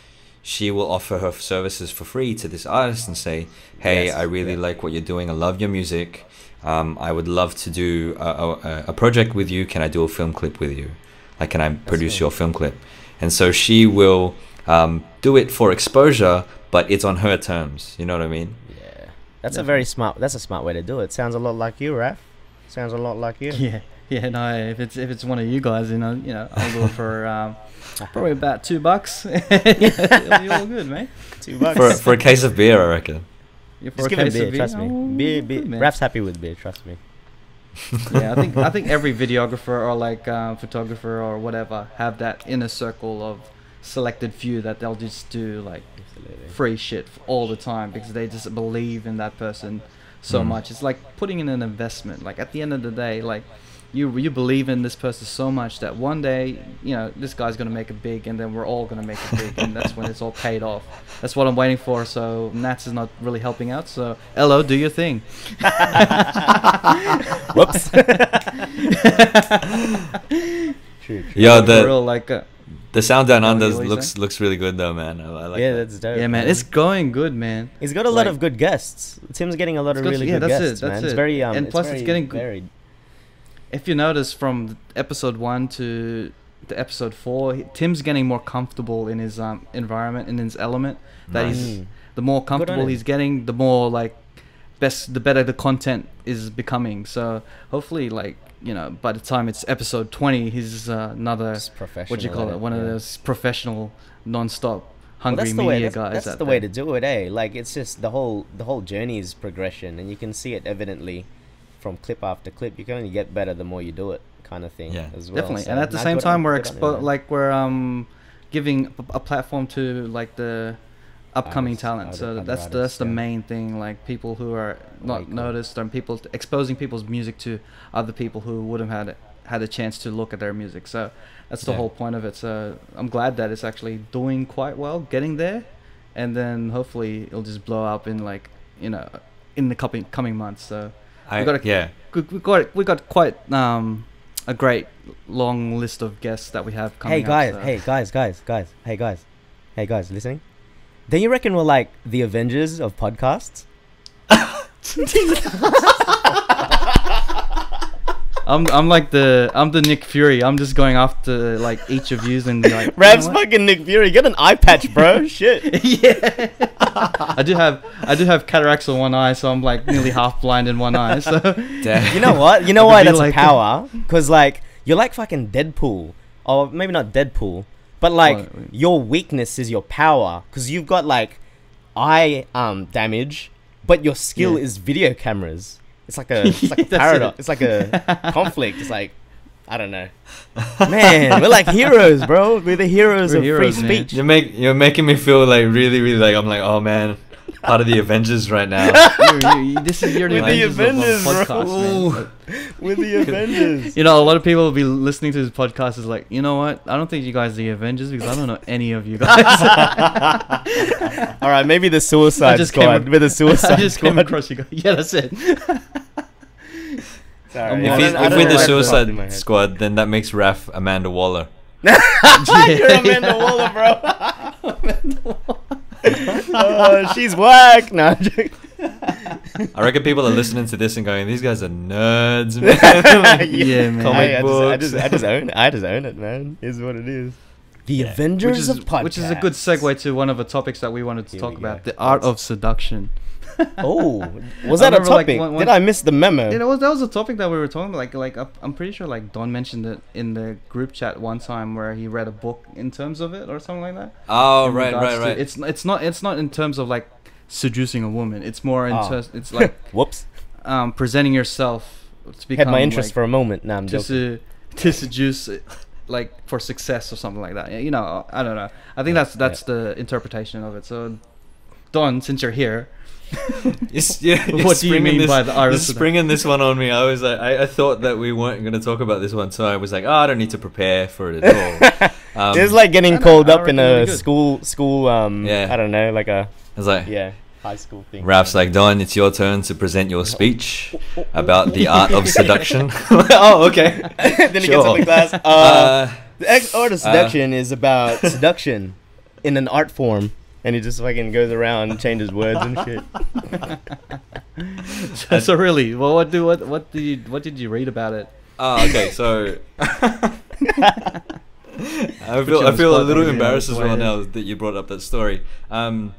she will offer her services for free to this artist and say, "Hey, Yes, I really yeah. like what you're doing. I love your music. Um, I would love to do a, a, a project with you. Can I do a film clip with you? Like, can I produce cool. your film clip?" And so she will um, do it for exposure, but it's on her terms. You know what I mean? yeah that's a very smart that's a smart way to do it sounds a lot like you Raf sounds a lot like you Yeah, yeah. No, if it's if it's one of you guys, you know, you know, I'll do it for um, probably about two bucks. It'll be all good, mate. two bucks For for a case of beer, I reckon. Yeah, for just a give it case beer of trust oh, me beer, beer good, man. Raf's happy with beer trust me yeah, I think I think every videographer or like uh, photographer or whatever have that inner circle of selected few that they'll just do like Absolutely. free shit all the time because they just believe in that person so Mm. much. It's like putting in an investment. Like at the end of the day, like you you believe in this person so much that one day you know this guy's gonna make it big, and then we're all gonna make it big, and that's when it's all paid off. That's what I'm waiting for. So Nats is not really helping out. So Elo, do your thing. whoops true, true. Yeah, the real, like. Uh, the sound down Oh, under you what you looks saying? looks really good though, man. I, I like yeah that. that's dope yeah, man, it's going good, man. He's got a lot Like- of good guests. Tim's getting a lot of It's really yeah, good that's it, guests, man. that's It's it. very um, And plus it's getting good- varied. If you notice from episode one to the episode four, Tim's getting more comfortable in his um, environment in his element. That Nice. he's Mm. the more comfortable he's getting, the more like best, the better the content is becoming. So hopefully, like you know, by the time it's episode twenty, he's uh, another Just professional. what do you call it? One of those professional, non-stop, Well, hungry that's the media way. That's, guys. that's out the there. way to do it, eh? Like it's just the whole the whole journey is progression, and you can see it evidently from clip after clip. You can only get better the more you do it, kind of thing. Yeah. as well. definitely So, and at the same good on- time we're good on expo- like we're um giving a, a platform to like the upcoming Artists, talent so other that's that's artists, the yeah. main thing like people who are not cool. noticed and people exposing people's music to other people who wouldn't have had had a chance to look at their music so that's the Yeah. whole point of it so i'm glad that it's actually doing quite well getting there and then hopefully it'll just blow up in like you know in the coming coming months so I, gotta- yeah. we we got we got quite um a great long list of guests that we have coming Hey guys, up, so- hey guys, guys, guys, hey guys, hey guys, listening? Don't you reckon we're like the Avengers of podcasts? I'm I'm like the I'm the Nick Fury. I'm just going after like each of yous and be like. you know fucking Nick Fury. Get an eye patch, bro. Shit. yeah. I do have I do have cataracts on one eye, so I'm like nearly half blind in one eye. So Damn. You know what? You know I why that's like- a power? Because like you're like fucking Deadpool, or maybe not Deadpool, but like What? your weakness is your power. Because you've got like eye um damage, but your skill Yeah. is video cameras. It's like a it's like a paradox. it. It's like a conflict. It's like I don't know. Man, we're like heroes, bro. We're the heroes We're of heroes, free man. speech. You're make you're making me feel like really really like I'm like oh man, part of the Avengers right now. you, you, this is your With the Avengers, of, Avengers, of bro. man. We're the Avengers. You know, a lot of people will be listening to this podcast is like, you know what? I don't think you guys are the Avengers because I don't know any of you guys. All right, maybe the Suicide just Squad. ac- With the Suicide I just came across you guys. Yeah, that's it. Sorry, I'm if more he's, if we're the why it popped in my Suicide. Squad, then that makes Raf Amanda Waller. You're Amanda Waller, bro. oh, she's whack. No, I'm joking. I reckon people are listening to this and going, "These guys are nerds, man." Yeah, man. Comic Hey, I, just, I just, I just own it. I just own it, man. Is what it is. The Yeah. Avengers which is of podcasts. which is a good segue to one of the topics that we wanted to Here talk about: the art of seduction. Oh, was that a remember, like, topic? one- Did I miss the memo? Yeah, that was that was a topic that we were talking about. Like, like uh, I'm pretty sure like Don mentioned it in the group chat one time where he read a book in terms of it or something like that. oh, in right, regards right, to- right. It's it's not it's not in terms of like seducing a woman. It's more in Oh. terms. It's like Whoops. um, presenting yourself to Had my interest like, for a moment. Now I'm to joking. se- to seduce like for success or something like that. You know, I don't know. I think Yeah, that's that's the interpretation of it. So, Don, since you're here, Yes, yeah, you're What do you springing mean this, by the art of you're springing this one on me? I was like, I, I thought that we weren't going to talk about this one, so I was like, oh, I don't need to prepare for it at all. Um, it's like getting I know, called up in a be school school um Yeah. I don't know like a I was like, yeah high school thing. Raf's like, Don, it's your turn to present your speech about the art of seduction. oh, okay. then he gets Sure. up in class. Uh, Uh, the art of seduction is about seduction in an art form, and he just fucking goes around and changes words and shit. so really, well, what do what what did you what did you read about it? oh, okay. So I feel I feel a little embarrassed as well now that you brought up that story. Um,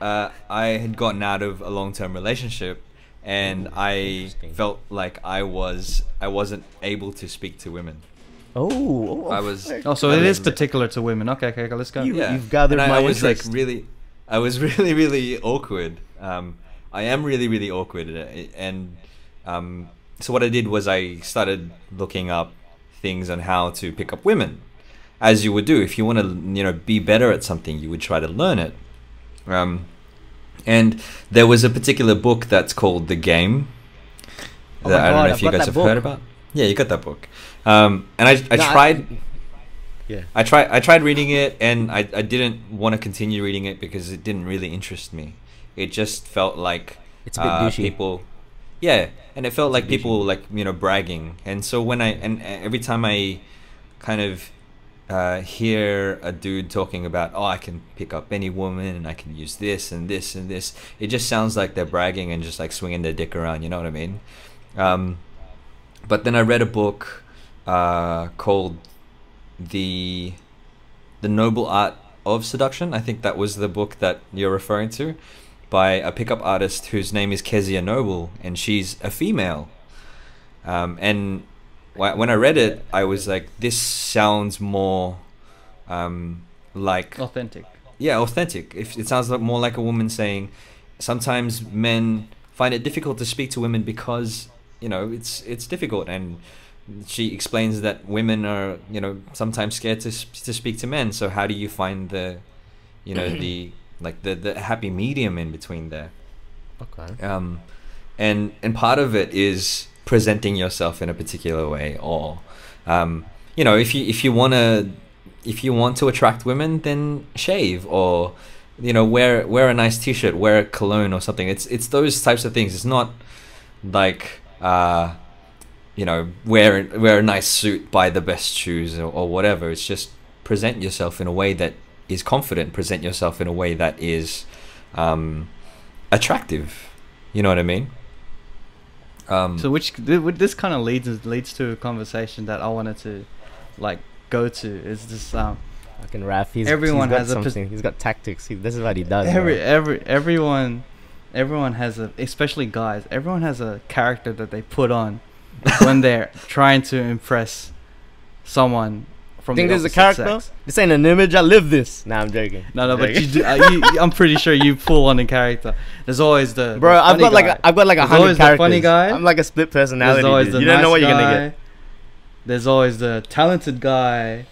uh, I had gotten out of a long term relationship, and I felt like I was I wasn't able to speak to women. Oh, oh, I was- Oh, so I it is particular to women. Okay, okay, okay let's go. You- yeah. you've gathered and I, my I was interest. like really, I was really really awkward. Um, I am really really awkward, and um, so what I did was I started looking up things on how to pick up women, as you would do if you want to you know be better at something. You would try to learn it. Um, and there was a particular book that's called The Game. Oh that my I don't God, know if I've you got guys that have heard book. about. Yeah, you got that book. Um, and I, I No, I- tried. Yeah. I tried I tried reading it and I, I didn't want to continue reading it because it didn't really interest me. It just felt like It's a bit uh, people Yeah, and it felt It's like douchey. people like, you know, bragging. And so when I and every time I kind of uh, hear a dude talking about, "Oh, I can pick up any woman and I can use this and this and this." It just sounds like they're bragging and just like swinging their dick around, you know what I mean? Um, but then I read a book uh, called the the noble art of seduction. I think that was the book that you're referring to, by a pickup artist whose name is Kezia Noble, and she's a female. Um, and when I read it, I was like, this sounds more um, like Authentic. yeah, authentic. If it sounds like more like a woman saying, sometimes men find it difficult to speak to women because you know it's it's difficult, and she explains that women are you know sometimes scared to to speak to men. So how do you find the, you know the like the the happy medium in between there? Okay. um, and and part of it is presenting yourself in a particular way, or um, you know, if you if you want to if you want to attract women, then shave or you know wear wear a nice t-shirt, wear a cologne or something. It's it's those types of things. It's not like uh, you know wear wear a nice suit, buy the best shoes or, or whatever. It's just present yourself in a way that is confident. Present yourself in a way that is um, attractive. You know what I mean? Um, So which th- this kind of leads leads to a conversation that I wanted to like go to is this um Fucking Raf. He's, Everyone he's got has a pers- something. he's got tactics. He, this is what he does. every bro. every everyone everyone has a especially guys everyone has a character that they put on when they're trying to impress someone from Think the there's a character? sex. This ain't an image. I live this. Nah, I'm joking. No, no, I'm but you, do, uh, you, I'm pretty sure you pull on a character. There's always the Bro, the I've got like guy. a, I've got like a hundred characters. funny guy. I'm like a split personality. There's always dude. the You don't nice know what you're gonna guy. get. There's always the talented guy.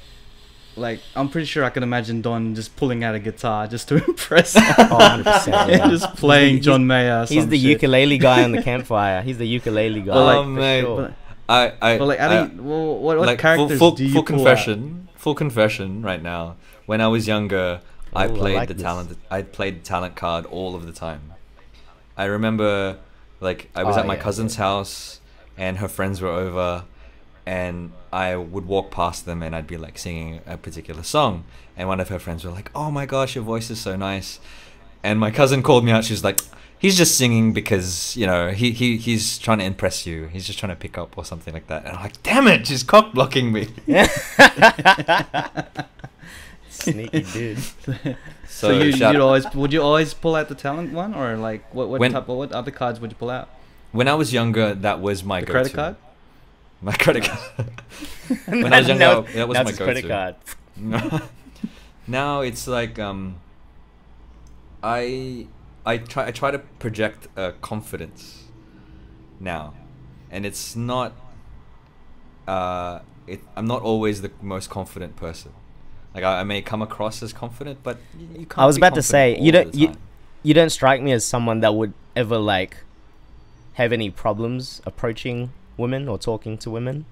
Like I'm pretty sure I can imagine Don just pulling out a guitar just to impress. Oh, 100%, yeah. just playing He's the- John Mayer. He's some the shit. ukulele guy on the campfire. He's the ukulele guy. But like- oh man, sure. But, I, I, but like, I I- don't. Well, what, what like characters full, full, do you full pull out? confession, full confession right now. When I was younger, I Ooh, I played like the this. talent. I played the talent card all of the time. I remember, like, I was Oh, at my yeah, cousin's yeah. house, and her friends were over, and I would walk past them, and I'd be like singing a particular song, and one of her friends were like, "Oh my gosh, your voice is so nice." and my cousin called me out. She was like, "He's just singing because you know he, he he's trying to impress you. He's just trying to pick up or something like that." And I'm like, "Damn it, she's cock blocking me." Sneaky dude. So, So, you, you'd always would you always pull out the talent one or like what what When- type what other cards would you pull out? when I was younger, that was my The go-to. credit card? My credit card. when I was younger, Now- that was my credit card. now it's like um I I try I try to project uh, confidence now. And it's not uh it I'm not always the most confident person. Like I, I may come across as confident, but you can't I was about to say you don't you, you don't strike me as someone that would ever like have any problems approaching women or talking to women.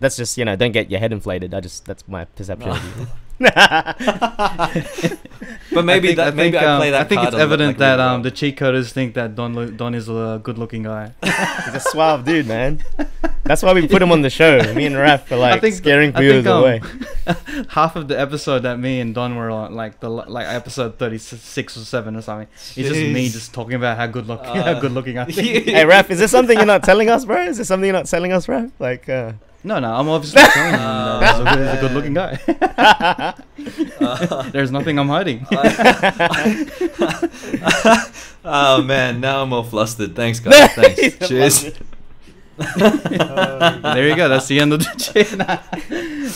That's just you know don't get your head inflated. I just that's my perception. of you. But maybe I think, that I maybe think, I um, play that I think card it's evident like, that um the cheat coders think that Don lo- Don is a good looking guy. He's a suave dude, man. That's why we put him on the show. Me and Raf are like think- scaring I viewers think, um, away. Half of the episode that me and Don were on, like the like episode thirty six or seven or something, it's just me just talking about how good look Uh, how good looking I think. hey Raf, is there something you're not telling us, bro? Is there something you're not telling us, Raf? Like, uh, No, no, I'm obviously telling him that he's a good, he's a good looking guy. There's nothing I'm hiding. oh man, now I'm all flustered. Thanks guys. Thanks. Cheers. there you go. That's the end of the chat.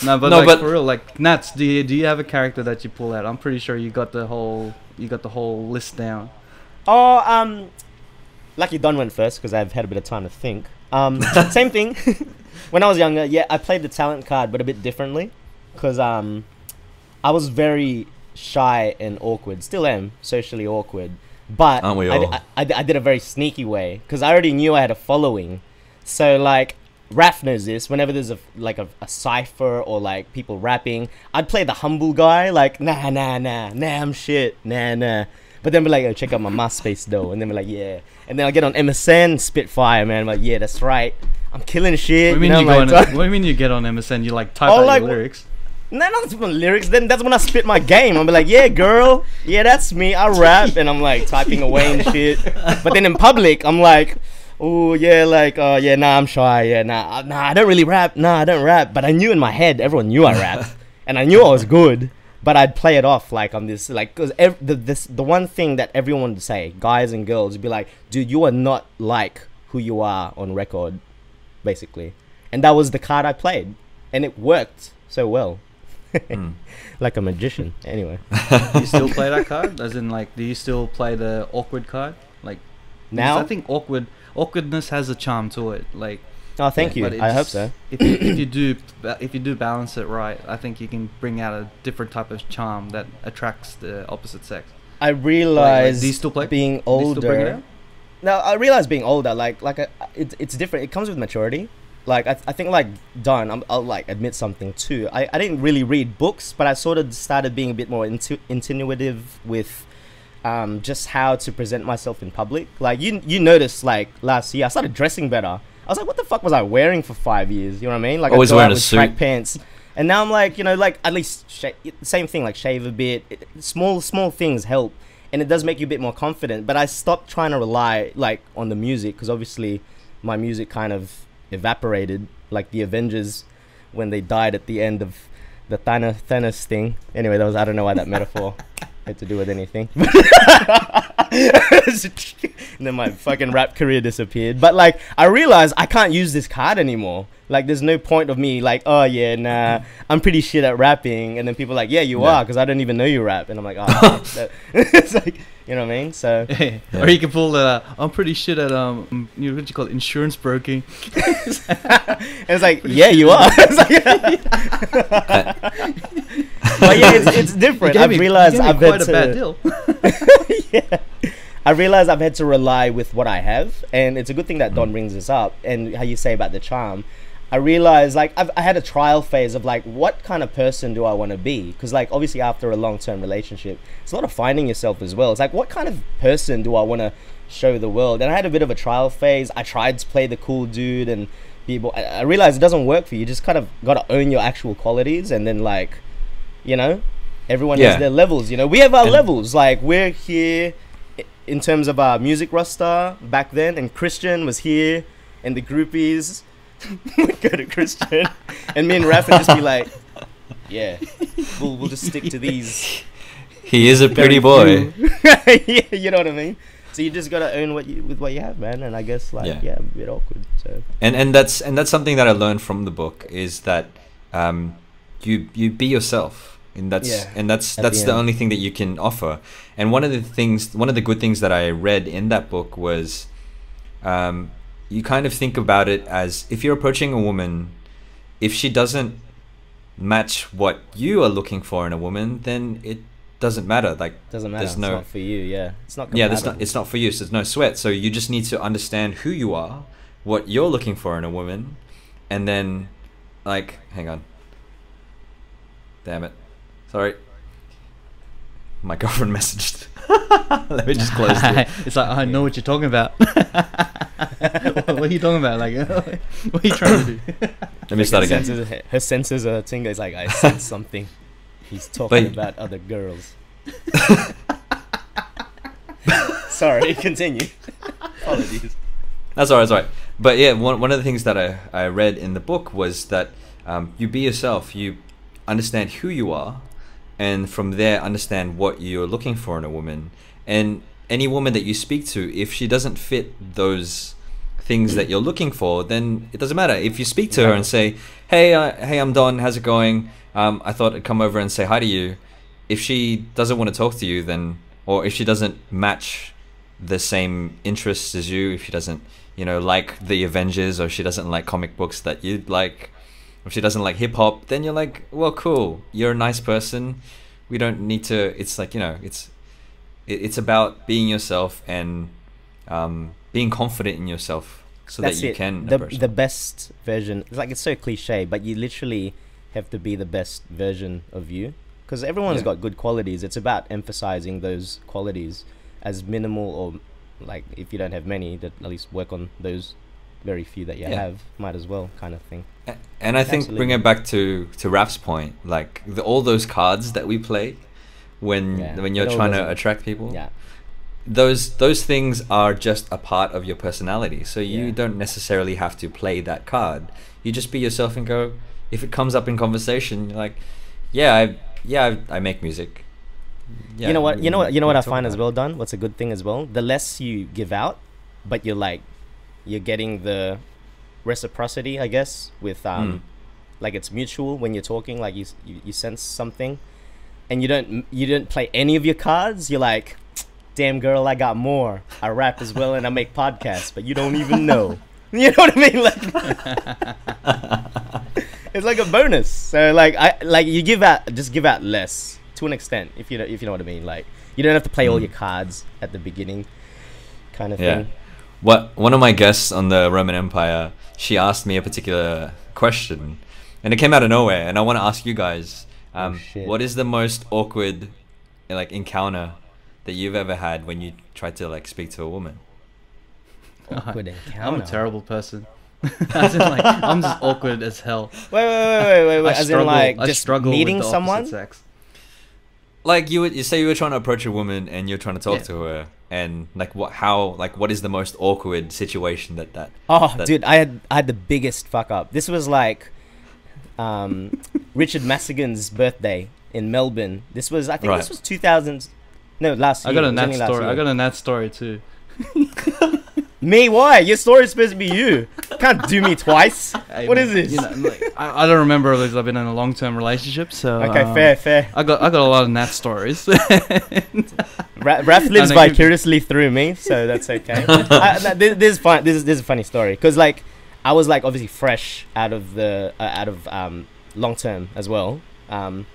no, but No, like but- for real, like Nats, do you do you have a character that you pull out? I'm pretty sure you got the whole you got the whole list down. oh, um, lucky Don went first because I've had a bit of time to think. Um, same thing. When I was younger, yeah, I played the talent card, but a bit differently, because um, I was very shy and awkward. Still am socially awkward, but Aren't we I, all? I, I I did a very sneaky way because I already knew I had a following. So like. Raf knows this. Whenever there's a like a, a cipher or like people rapping, I'd play the humble guy, like nah nah nah nah I'm shit nah nah. But then be like, oh, check out my MySpace though, and then be like, yeah. And then I get on MSN, Spitfire, man. I'm like, yeah, that's right. I'm killing shit. What do you mean know, you, go like, on? What do you mean you get on MSN? You like type Oh, out like, your lyrics? No, not lyrics. Then that's when I spit my game. I'm like, yeah, girl, yeah, that's me. I rap, and I'm like typing away and shit. But then in public, I'm like, oh yeah, like, oh yeah, nah, I'm shy. Yeah, nah, uh, nah, I don't really rap. Nah, I don't rap. But I knew in my head, everyone knew I rap, and I knew I was good. But I'd play it off like on this, like, cause ev- the this the one thing that everyone would say, guys and girls, would be like, dude, you are not like who you are on record, basically. And that was the card I played, and it worked so well Hmm. like a magician. Anyway, Do you still play that card? As in, like, do you still play the awkward card? Like because now. I think awkward awkwardness has a charm to it. Like, oh, thank but you. I hope so. If you, if you do ba- if you do balance it right, I think you can bring out a different type of charm that attracts the opposite sex. I realize do you still play- being Do you still bring it older. Out? No, I realize being older, like like a, it, it's different. It comes with maturity. Like I, I think like Don, I'm, I'll like admit something too. I, I didn't really read books, but I sort of started being a bit more intu- intuitive with um, just how to present myself in public. Like you you noticed like last year, I started dressing better. I was like, what the fuck was I wearing for five years? You know what I mean? Like Always I wearing a suit. track pants, and now I'm like, you know, like at least sh- same thing, like shave a bit. It, small small things help, and it does make you a bit more confident. But I stopped trying to rely like on the music because obviously my music kind of evaporated, like the Avengers when they died at the end of the Thanos thing. Anyway, that was I don't know why that metaphor had to do with anything. and then my fucking rap career disappeared. But like I realized I can't use this card anymore. Like there's no point of me like, oh yeah, nah, I'm pretty shit at rapping. And then people are like, yeah, you Yeah. are, because I don't even know you rap. And I'm like, oh, it's like, you know what I mean? So Or you can pull the uh, I'm pretty shit at um mm, you know, what you call it insurance broking. It's like, yeah, you are. It's like- but yeah, it's, it's different. I've realized I've had a to, bad deal. yeah. I realize I've had to rely with what I have, and it's a good thing that Mm. Don brings this up and how you say about the charm. I realized like I've, I had a trial phase of like what kind of person do I want to be? Because like obviously after a long term relationship, it's a lot of finding yourself as well. It's like what kind of person do I want to show the world? And I had a bit of a trial phase. I tried to play the cool dude, and people. I, I realized it doesn't work for you. You just kind of got to own your actual qualities, and then like, you know, Everyone Yeah. has their levels, you know. We have our And- levels. Like we're here in terms of our music roster back then, and Christian was here, and the groupies would go to Christian, and me and Raf would just be like, "Yeah, we'll we'll just stick to these." He is a pretty boy. yeah, you know what I mean. So you just gotta own what you with what you have, man. And I guess like Yeah. yeah, a bit awkward. So and and that's and that's something that I learned from the book is that um, you you be yourself, and that's Yeah, and that's that's the the, only thing that you can offer. And one of the things, one of the good things that I read in that book was, um, you kind of think about it as if you're approaching a woman, if she doesn't match what you are looking for in a woman, then it doesn't matter. Like doesn't matter. There's it's no- not for you. Yeah, it's not. yeah, that's not it's not for you. So there's no sweat. So you just need to understand who you are, what you're looking for in a woman, and then, like, hang on. Damn it, sorry. My girlfriend messaged. Let me just close it. it's like I know what you're talking about. what, what are you talking about? Like, what are you trying to do? Let me start her again. Senses, her senses are tingling. It's like I sense something. He's talking But- about other girls. Sorry, continue. Apologies. That's alright, that's alright. But yeah, one, one of the things that I, I read in the book was that um, you be yourself, you understand who you are, and from there understand what you're looking for in a woman. And any woman that you speak to, if she doesn't fit those things that you're looking for, then it doesn't matter. If you speak to her and say, "Hey, uh, hey, I'm Don. How's it going? Um, I thought I'd come over and say hi to you." If she doesn't want to talk to you, then or if she doesn't match the same interests as you, if she doesn't, you know, like the Avengers, or she doesn't like comic books that you'd like, if she doesn't like hip hop, then you're like, well, cool. You're a nice person. We don't need to. It's like you know, it's it, it's about being yourself and um, being confident in yourself, so That's that you it. can the the best version. It's like it's so cliche, but you literally have to be the best version of you because everyone's Yeah. got good qualities. It's about emphasizing those qualities as minimal or like if you don't have many, that at least work on those very few that you Yeah. have. Might as well, kind of thing. And I think bring it back to to Raf's point, like the, all those cards that we play when Yeah, when you're trying to attract people. Yeah. those those things are just a part of your personality. So you Yeah. don't necessarily have to play that card. You just be yourself and go. If it comes up in conversation, you're like, yeah, I yeah I, I make music. Yeah, you know what? You know what? You know what I find as well, done. What's a good thing as well? The less you give out, but you're like, you're getting the reciprocity, I guess, with um, Mm. like it's mutual when you're talking. Like you, you, you sense something, and you don't you don't play any of your cards. You're like, damn girl, I got more. I rap as well and I make podcasts, but you don't even know. You know what I mean? Like, it's like a bonus. So like I like you give out just give out less to an extent if you know if you know what I mean. Like you don't have to play all Mm. your cards at the beginning, kind of Yeah. thing. What one of my guests on the Roman Empire, she asked me a particular question, and it came out of nowhere. And I want to ask you guys, um, Oh, what is the most awkward, like encounter that you've ever had when you tried to like speak to a woman? Awkward encounter. I'm a terrible person. As in, like, I'm just awkward as hell. Wait, wait, wait, wait, wait, wait. I As struggle, in like just struggle meeting with the someone. sex. Like you would, you say you were trying to approach a woman and you're trying to talk Yeah. to her, and like what, how, like what is the most awkward situation that that? Oh, that- dude, I had I had the biggest fuck up. This was like um, Richard Massigan's birthday in Melbourne. This was I think Right. this was 2000. No, last year. I got a was Nat story. I got a Nat story too. Me? Why? Your story's supposed to be you. Can't do me twice. Hey, what man, is this? you know, like, I, I don't remember because I've been in a long-term relationship. So okay, um, fair, fair. I got I got a lot of Nat stories. Ra- Raf lives vicariously through me, so that's okay. I, this, this is fun. This is this is a funny story because like I was like obviously fresh out of the uh, out of um, long term as well. Um,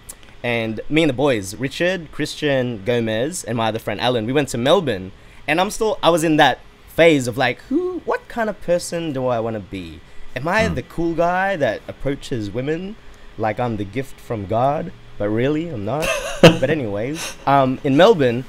and me and the boys, Richard, Christian, Gomez, and my other friend Alan, we went to Melbourne, and I'm still I was in that phase of like, who, what kind of person do I want to be? Am I Hmm. the cool guy that approaches women like I'm the gift from God? But really, I'm not. but anyways, um, in Melbourne,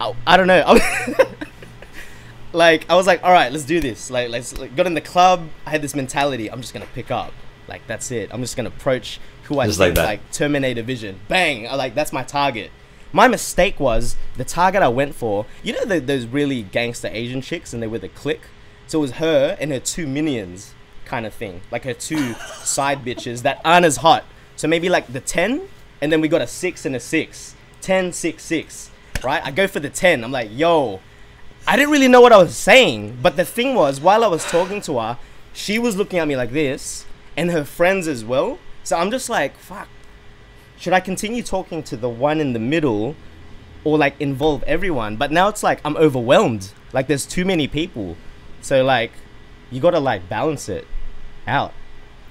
I, I don't know. like I was like, all right, let's do this. Like let's like, got in the club. I had this mentality. I'm just gonna pick up. Like that's it. I'm just gonna approach who I Just think like like. Terminator vision. Bang! I like that's my target. My mistake was the target I went for. You know the, those really gangster Asian chicks, and they were the clique. So it was her and her two minions, kind of thing, like her two side bitches that aren't as hot. So maybe like the ten, and then we got a six and a six. 10, 6, 6. Right? I go for the 10. I'm like, yo, I didn't really know what I was saying, but the thing was, while I was talking to her, she was looking at me like this, and her friends as well. So I'm just like, fuck. Should I continue talking to the one in the middle, or like involve everyone? But now it's like I'm overwhelmed. Like there's too many people, so like you gotta like balance it out.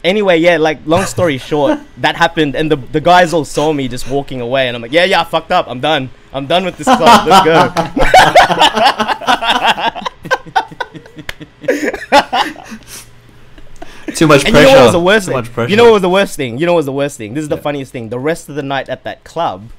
Anyway, yeah, like long story short, that happened, and the the guys all saw me just walking away, and I'm like, yeah, yeah, I fucked up. I'm done. I'm done with this club. Let's go. Too much And pressure. you know what was the worst Too thing? much pressure. You know what was the worst thing? You know what was the worst thing? This is the Yeah. funniest thing. The rest of the night at that club,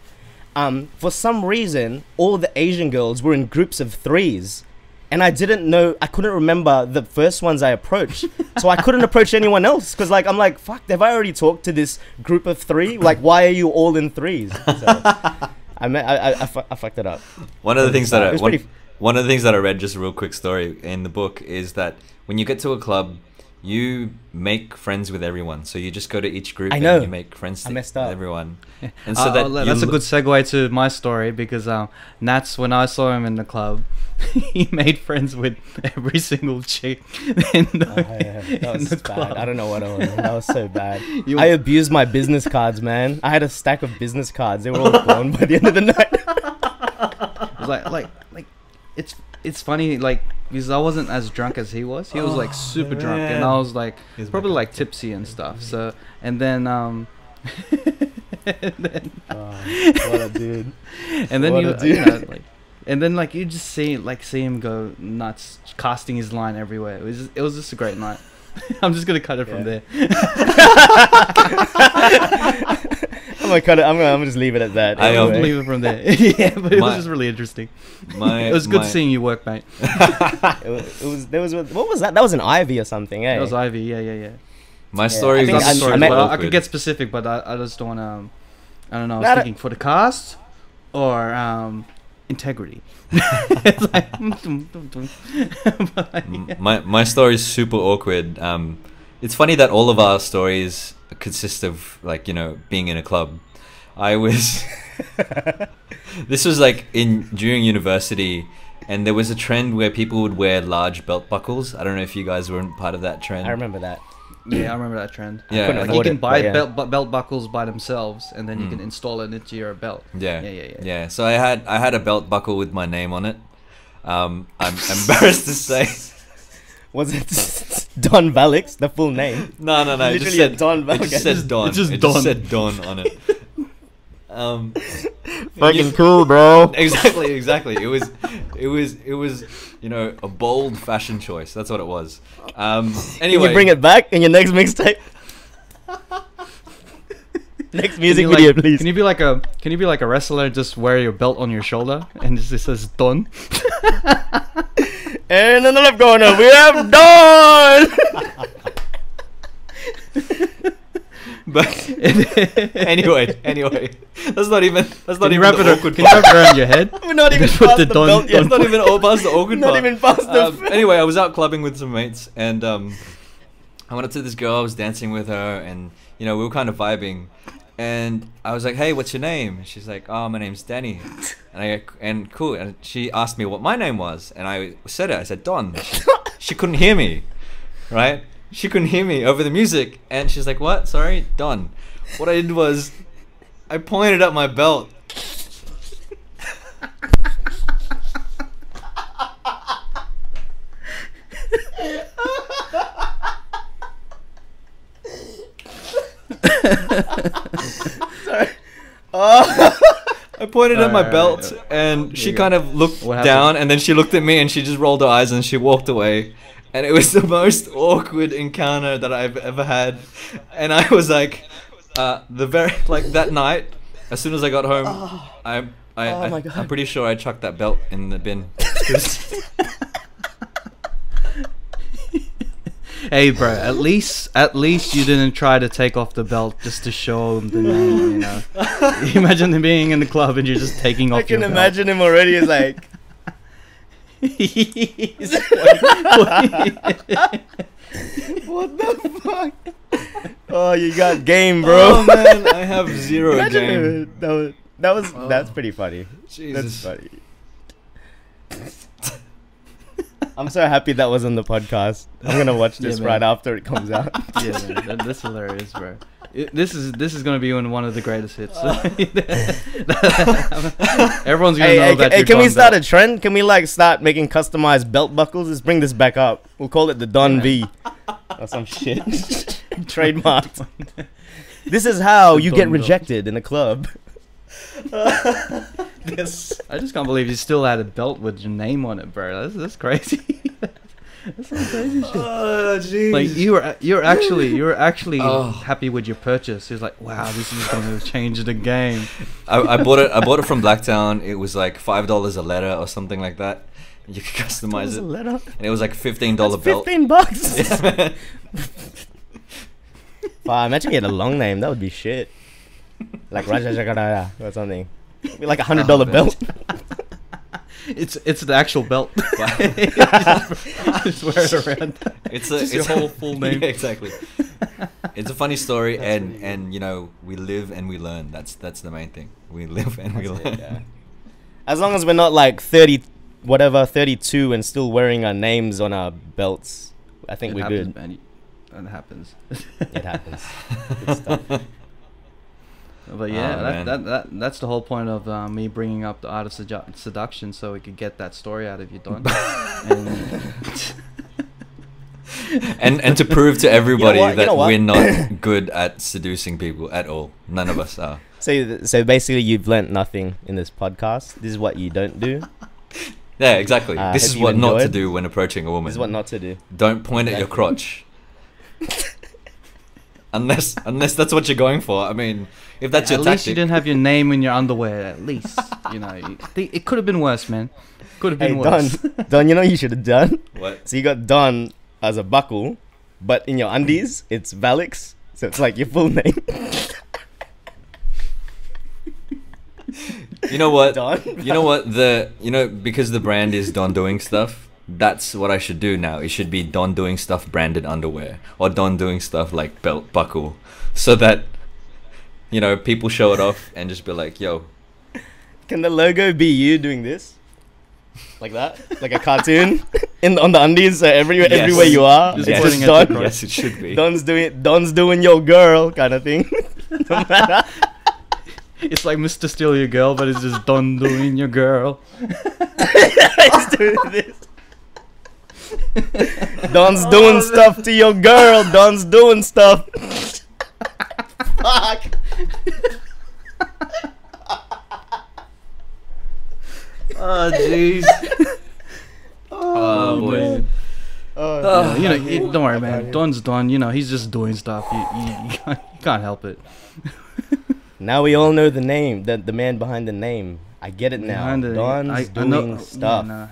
um, for some reason, all the Asian girls were in groups of threes. And I didn't know, I couldn't remember the first ones I approached. so I couldn't approach anyone else. Because, like, I'm like, fuck, have I already talked to this group of three? Like, why are you all in threes? So, I, me- I, I, I, fu- I fucked it up. One of the things that I one, one of the things that I read, just a real quick story in the book, is that when you get to a club, you make friends with everyone. So you just go to each group I and know. you make friends I with messed up. everyone. And so Uh, that uh, you that's a good segue to my story because um, Nats, when I saw him in the club, he made friends with every single chick in the, Oh, yeah, that in was the bad. club. I don't know what I was. That was so bad. You- I abused my business cards, man. I had a stack of business cards. They were all gone by the end of the night. It was like like like it's it's funny like because I wasn't as drunk as he was. He was like super drunk, and I was like He's probably like tipsy and stuff. So and then um. and then, what a dude. and then What you, a you know, like, and then like you just see like see him go nuts, casting his line everywhere. It was just, it was just a great night. I'm just gonna cut it from there. I'm gonna cut it. I'm gonna, I'm gonna just leave it at that. I, anyway. leave it from there. yeah, but it My- was just really interesting. my, it was good my- seeing you work, mate. it, was, it was there was what was that? That was an Ivy or something, eh? That was Ivy. Yeah, yeah, yeah. My Yeah, story I is think I- the I story. Well, I could get specific, but I, I just don't want to. Um, I don't know. I was Not a- thinking for the cast or um, integrity. Like, like, my my story is super awkward. Um, it's funny that all of our stories consist of like you know being in a club. I was. this was like in during university, and there was a trend where people would wear large belt buckles. I don't know if you guys were part of that trend. I remember that. Yeah, I remember that trend. Yeah, Like you can it, buy but yeah. belt, bu- belt buckles by themselves, and then you Mm. can install it into your belt. Yeah. Yeah, yeah, yeah. Yeah. So I had I had a belt buckle with my name on it. Um, I'm embarrassed to say. Was it Don Valix, the full name? No, no, no. It just Literally a said Don It Valix. just said Don. It's just it Don. just said Don on it. Um, Fucking cool, bro. exactly, exactly. It was, it was, it was, you know, a bold fashion choice. That's what it was. Um, anyway, Can you bring it back in your next mixtape? next music video, like, please. Can you be like a Can you be like a wrestler? Just wear your belt on your shoulder, and just it says "Don." And in the left corner, we have Don. But anyway, anyway, that's not even. That's not even wrap the it? awkward Can you wrap it around your head? We're not even put past the the, Don- belt yet. It's not even all past the awkward Not part. even past the. Um, anyway, I was out clubbing with some mates, and um, I went up to this girl. I was dancing with her, and you know we were kind of vibing. And I was like, "Hey, what's your name?" And she's like, "Oh, my name's Danny." And I and cool. And she asked me what my name was, and I said it. I said Don. She couldn't hear me, right? She couldn't hear me over the music, and she's like, "What? Sorry, Don." What I did was, I pointed at my belt. Sorry. Oh. I pointed at my belt, and she kind of looked down, and then she looked at me, and she just rolled her eyes, and she walked away. And it was the most awkward encounter that I've ever had. And I was like, uh, the very like that night, as soon as I got home, I, I, Oh I my God. I'm pretty sure I chucked that belt in the bin. hey, bro. At least, at least you didn't try to take off the belt just to show him the name. You know. imagine him being in the club and you're just taking off. I can your imagine him already. He's like, He's what the fuck? Oh, you got game, bro. Oh man, I have zero Imagine game. That was that was Oh. that's pretty funny. That's Jesus. funny. I'm so happy that was on the podcast. I'm gonna watch this man. right after it comes out. yeah, man, that, that's hilarious, bro. It, this is this is gonna be one of the greatest hits. Oh. Everyone's gonna hey, know hey, that. hey, can we start Belt. a trend? Can we like start making customized belt buckles? Let's bring this back up. We'll call it the Don Yeah. V or some shit. Trademarked. This is how you get Don Belt. rejected in a club. Yes. I just can't believe you still had a belt with your name on it, bro. That's that's crazy. that's some crazy oh, shit. Oh jeez. Like you were you're actually you're actually Oh. happy with your purchase. He's like, wow, this is gonna change the game. I, I bought it. I bought it from Blacktown. It was like five dollars a letter or something like that. You could customize it, letter. and it was like fifteen dollar That's belt. Fifteen bucks. Yeah, man. Wow, imagine you had a long name. That would be shit. Like Raja Jagaraya or something. Like a hundred dollar Oh, belt. It's it's the actual belt. just wear it around. It's a Just it's your whole full name. Yeah, exactly. It's a funny story, and and you know we live and we learn. That's that's the main thing. We live and we That's learn. it, yeah. As long as we're not like thirty, whatever, thirty-two, and still wearing our names on our belts, I think It we're happens, good. man. That happens. It happens. Good stuff. But yeah, Oh, that, that, that that's the whole point of uh, me bringing up the art of sedu- seduction, so we could get that story out of you, Don. and, and and to prove to everybody what? You that know we're not good at seducing people at all. None of us are. So, so basically, you've learnt nothing in this podcast. This is what you don't do. Yeah, exactly. Uh, this is you what not to do when approaching a woman. This is what not to do. Don't point at your Exactly. crotch. Unless unless that's what you're going for. I mean, if that's at your least tactic. you didn't have your name in your underwear. At least you know you- it could have been worse, man. Could have been Don, worse. Don, you know what you should have done? What? So you got Don as a buckle, but in your undies, it's Valix. So it's like your full name. You know what? Don. You know what? The you know because the brand is Don doing stuff. That's what I should do now. It should be Don doing stuff branded underwear or Don doing stuff like belt buckle, so that you know people show it off and just be like, "Yo, Can the logo be you doing this? Like that? Like a cartoon? in on the undies, so everywhere Yes. everywhere you are. Just it's Yes. just at Don. yes, it should be." Don's doing Don's doing your girl kind of thing. No matter- It's like Mr. Steal Your Girl, but it's just Don doing your girl. He's doing this. Don's doing oh, stuff to your girl. Don's doing stuff. Fuck. Oh jeez. oh boy. man. Oh, Oh, oh you know, I you- hate- don't worry, man. Don's Don. You know, he's just doing stuff. You, you, you, can't, you can't help it. Now we all know the name, the the man behind the name. I get it now. Behind the- Don's I- I doing know- yeah, stuff. nah.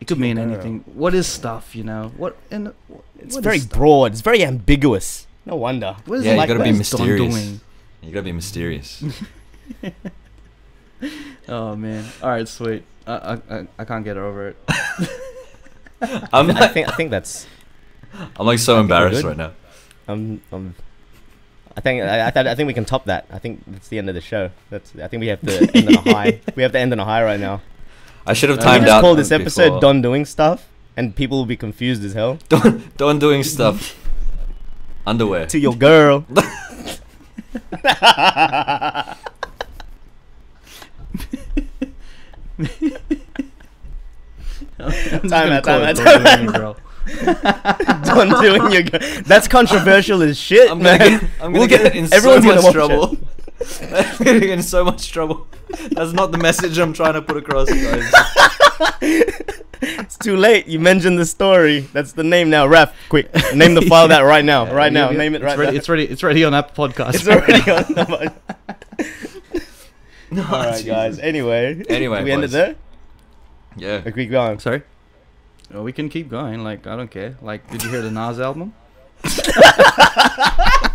It could mean anything. What is stuff? You know what? And It's very broad. It's very ambiguous. No wonder. What is Yeah, you like, gotta be mysterious. You gotta be mysterious. Oh man! All right, sweet. I I I, I can't get over it. I'm I like, think I think that's I'm like so I embarrassed right now. um um. I think I, I, th- I think we can top that. I think that's the end of the show. That's I think we have to end on a high. We have to end on a high right now. I should have Can timed we just out. call this episode before. "Don Doing Stuff," and people will be confused as hell. Don, Don doing stuff. Underwear. To your girl. Time out, time out, time out. Don doing your girl. That's controversial as shit, I'm man. gonna get, I'm gonna We'll get, get- in everyone's so gonna much trouble. I'm gonna get in so much trouble. That's not the message I'm trying to put across, guys. It's too late. You mentioned the story. That's the name now. Raf, quick. Name the file that right now. Right now. Name it it's right ready, now. It's ready. It's ready on Apple Podcast. It's already on the No, Alright, guys. Anyway. Anyway, we ended boys. there? Yeah. Like, we go on. Sorry. Well, we can keep going. Like I don't care. Like, did you hear the Nas album?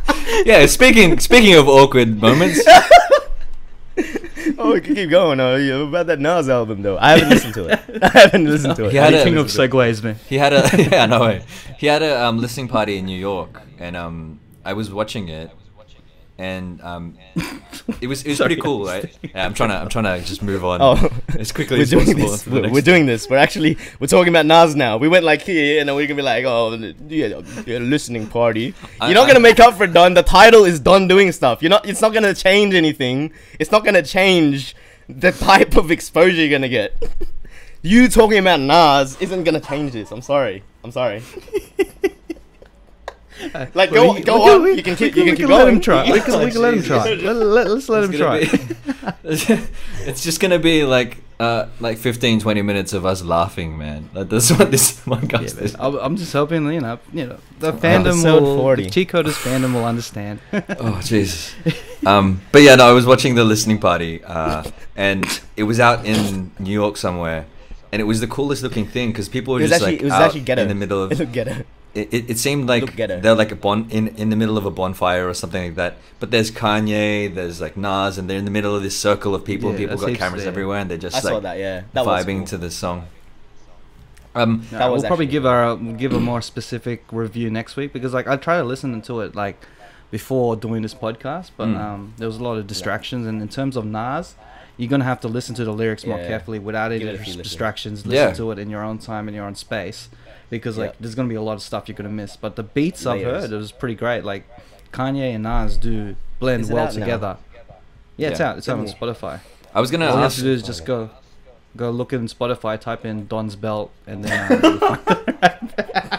Yeah, speaking speaking of awkward moments, Oh, we can keep going. Oh, yeah, about that Nas album though. I haven't listened to it. I haven't listened to it. He had a- King of segues, man. he had a yeah no way. He had a um, listening party in New York, and um, I was watching it, and um, it was it was pretty cool, I right? Yeah, I'm trying to I'm trying to just move on Oh, as quickly we're as doing possible. this. We're, we're doing this. We're actually we're talking about Nas now. We went like here, and then we're gonna be like, oh, yeah, yeah listening party. I- You're not I- gonna make up for Don. The title is Don doing stuff. You're not. It's not gonna change anything. It's not gonna change the type of exposure you're gonna get. you talking about Nas isn't gonna change this. I'm sorry. I'm sorry. Like go We- go on. we you can keep. we You can keep let him try. We can, we can let him try. Let, let, let's let him try. be- it's just gonna be like uh like 15 20 minutes of us laughing man like that's what this Yeah, podcast is I'm I'm just hoping you know, you know, the fandom Episode will, 40. the cheat coders fandom will understand. oh jesus um but yeah no i was watching the listening party uh and it was out in new york somewhere and it was the coolest looking thing because people were just actually like it was out actually ghetto. in the middle of ghetto. It, it, it seemed like they're like a bon in in the middle of a bonfire or something like that. But there's Kanye, there's like Nas, and they're in the middle of this circle of people. Yeah, people got cameras there. everywhere, and they're just I saw like that. Yeah, that vibing cool. to the song. Um, No, we'll probably give our give a more specific review next week because like I try to listen to it like before doing this podcast, but Mm. um, there was a lot of distractions. And in terms of Nas, you're gonna have to listen to the lyrics more Yeah. carefully without any Give it a few listens. distractions. Listen Yeah. to it in your own time in your own space, because like there's gonna be a lot of stuff you're gonna miss. But the beats I've heard, it was pretty great. Like Kanye and Nas do blend well out now? together. Yeah, it's Yeah. out. It's out on Spotify. I was gonna All you have to do is just go, go look in Spotify, type in Don's belt, and then uh,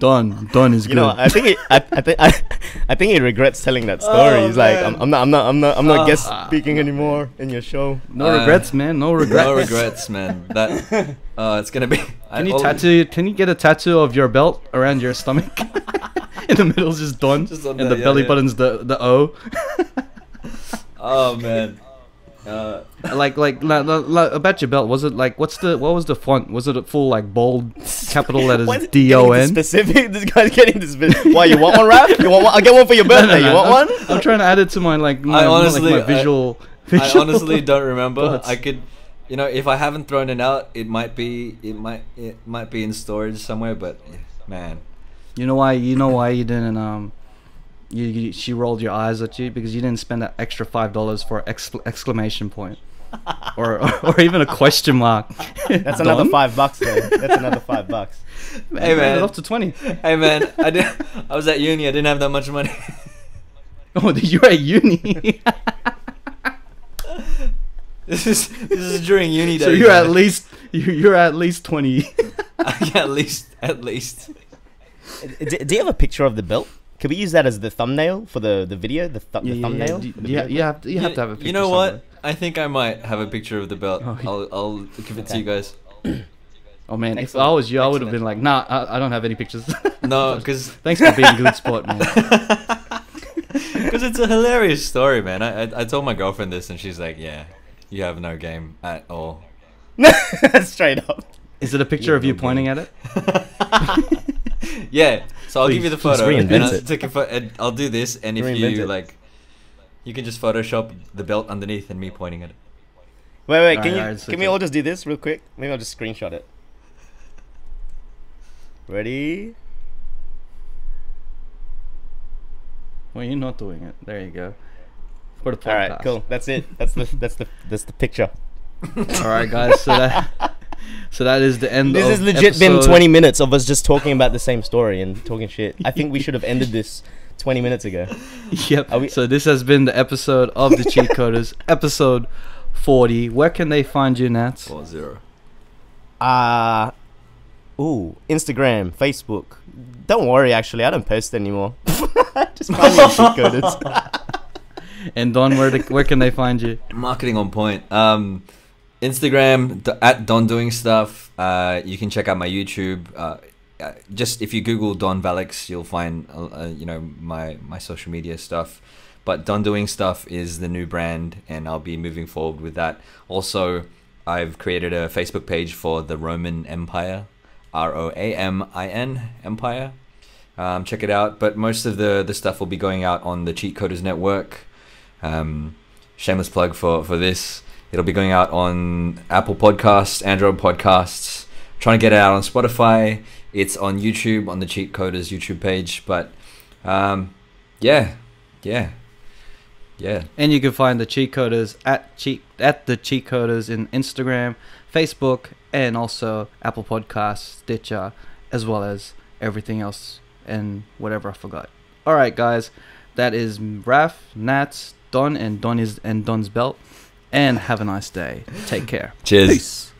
you'll find Don. Don is You good. know, I think he, I, I think I, I think he regrets telling that story. Oh, He's like. I'm, I'm not, I'm not, I'm not, I'm not Ah. guest speaking anymore in your show. no Uh, regrets, man. No regrets. No regrets, man. That uh, it's gonna be. I- Can you all- tattoo? Can you get a tattoo of your belt around your stomach? in the middle is just done, Just on and the- the yeah, belly yeah. button's the the O. Oh man. Uh, like like, like like about your belt was it like what's the what was the font was it a full like bold capital letters Why is it D getting O into N Specific. This guy's getting this specific. Why you want one, rap? You want one? I'll get one for your birthday. You want I'm, one? I'm trying to add it to my like my, my- honestly- like, my I- visual. I honestly don't remember. thoughts. I could, you know, if I haven't thrown it out, it might be, it might, it might be in storage somewhere. But man, You know why? You know why you didn't um. You, you she rolled your eyes at you because you didn't spend that extra five dollars for excl- exclamation point, or, or even a question mark. That's another five bucks, though. That's another five bucks. Hey, man. it up to twenty. hey man, I did. I was at uni. I didn't have that much money. Oh, you were at uni. this is this is during uni days. so you're at least you you're at least twenty. at least at least. do, do you have a picture of the belt? Can we use that as the thumbnail for the, the video? The, th- yeah, the yeah, thumbnail. yeah. The You, you have to you have to have a You know what? somewhere. I think I might have a picture of the belt. Oh, yeah. I'll I'll give it to you guys. Oh man, if I was you, I would have been like, nah, I, I don't have any pictures. No, because Thanks for being a good sport, man. Because it's a hilarious story, man. I, I I told my girlfriend this, and she's like, "Yeah, you have no game at all." Straight up. Is it a picture Yeah, of you no pointing at it? yeah. So I'll give you the photo, and I'll, take a pho- and I'll do this, and if Reinvent you it. like, you can just Photoshop the belt underneath and me pointing at it. Wait, wait. Can Alright, you? alright, so can we all just do this real quick? Maybe I'll just screenshot it. Ready? Well, you're not doing it. There you go. For the podcast. All right, cool. That's it. That's the that's the that's the picture. All right, guys. So that so that is the end. This of has legit been 20 minutes of us just talking about the same story and talking shit. I think we should have ended this 20 minutes ago. Yep. We- so this has been the episode of the Cheat Coders, episode 40. Where can they find you, Nats? Four zero. Uh ooh, Instagram, Facebook. Don't worry, actually, I don't post anymore. just find me on Cheat Coders. And Don, where the, where can they find you? Marketing on point. Um, Instagram at Don doing stuff. Uh, you can check out my YouTube. Uh, uh, just if you Google Don Valix, you'll find uh, uh, you know my my social media stuff. But Don Doing Stuff is the new brand, and I'll be moving forward with that. Also, I've created a Facebook page for the Roamin Empire, R O A M I N Empire. Um, check it out. But most of the the stuff will be going out on the Cheat Coders Network. Um, shameless plug for for this. It'll be going out on Apple Podcasts, Android Podcasts. Trying to get it out on Spotify. It's on YouTube on the Cheat Coders YouTube page. But um, yeah, yeah, yeah. And you can find the cheat coders at cheat at the cheat coders in Instagram, Facebook, and also Apple Podcasts, Stitcher, as well as everything else and whatever I forgot. All right, guys, that is Raf, Nats, Don, and Don is and Don's belt. And have a nice day. Take care. Cheers. Peace.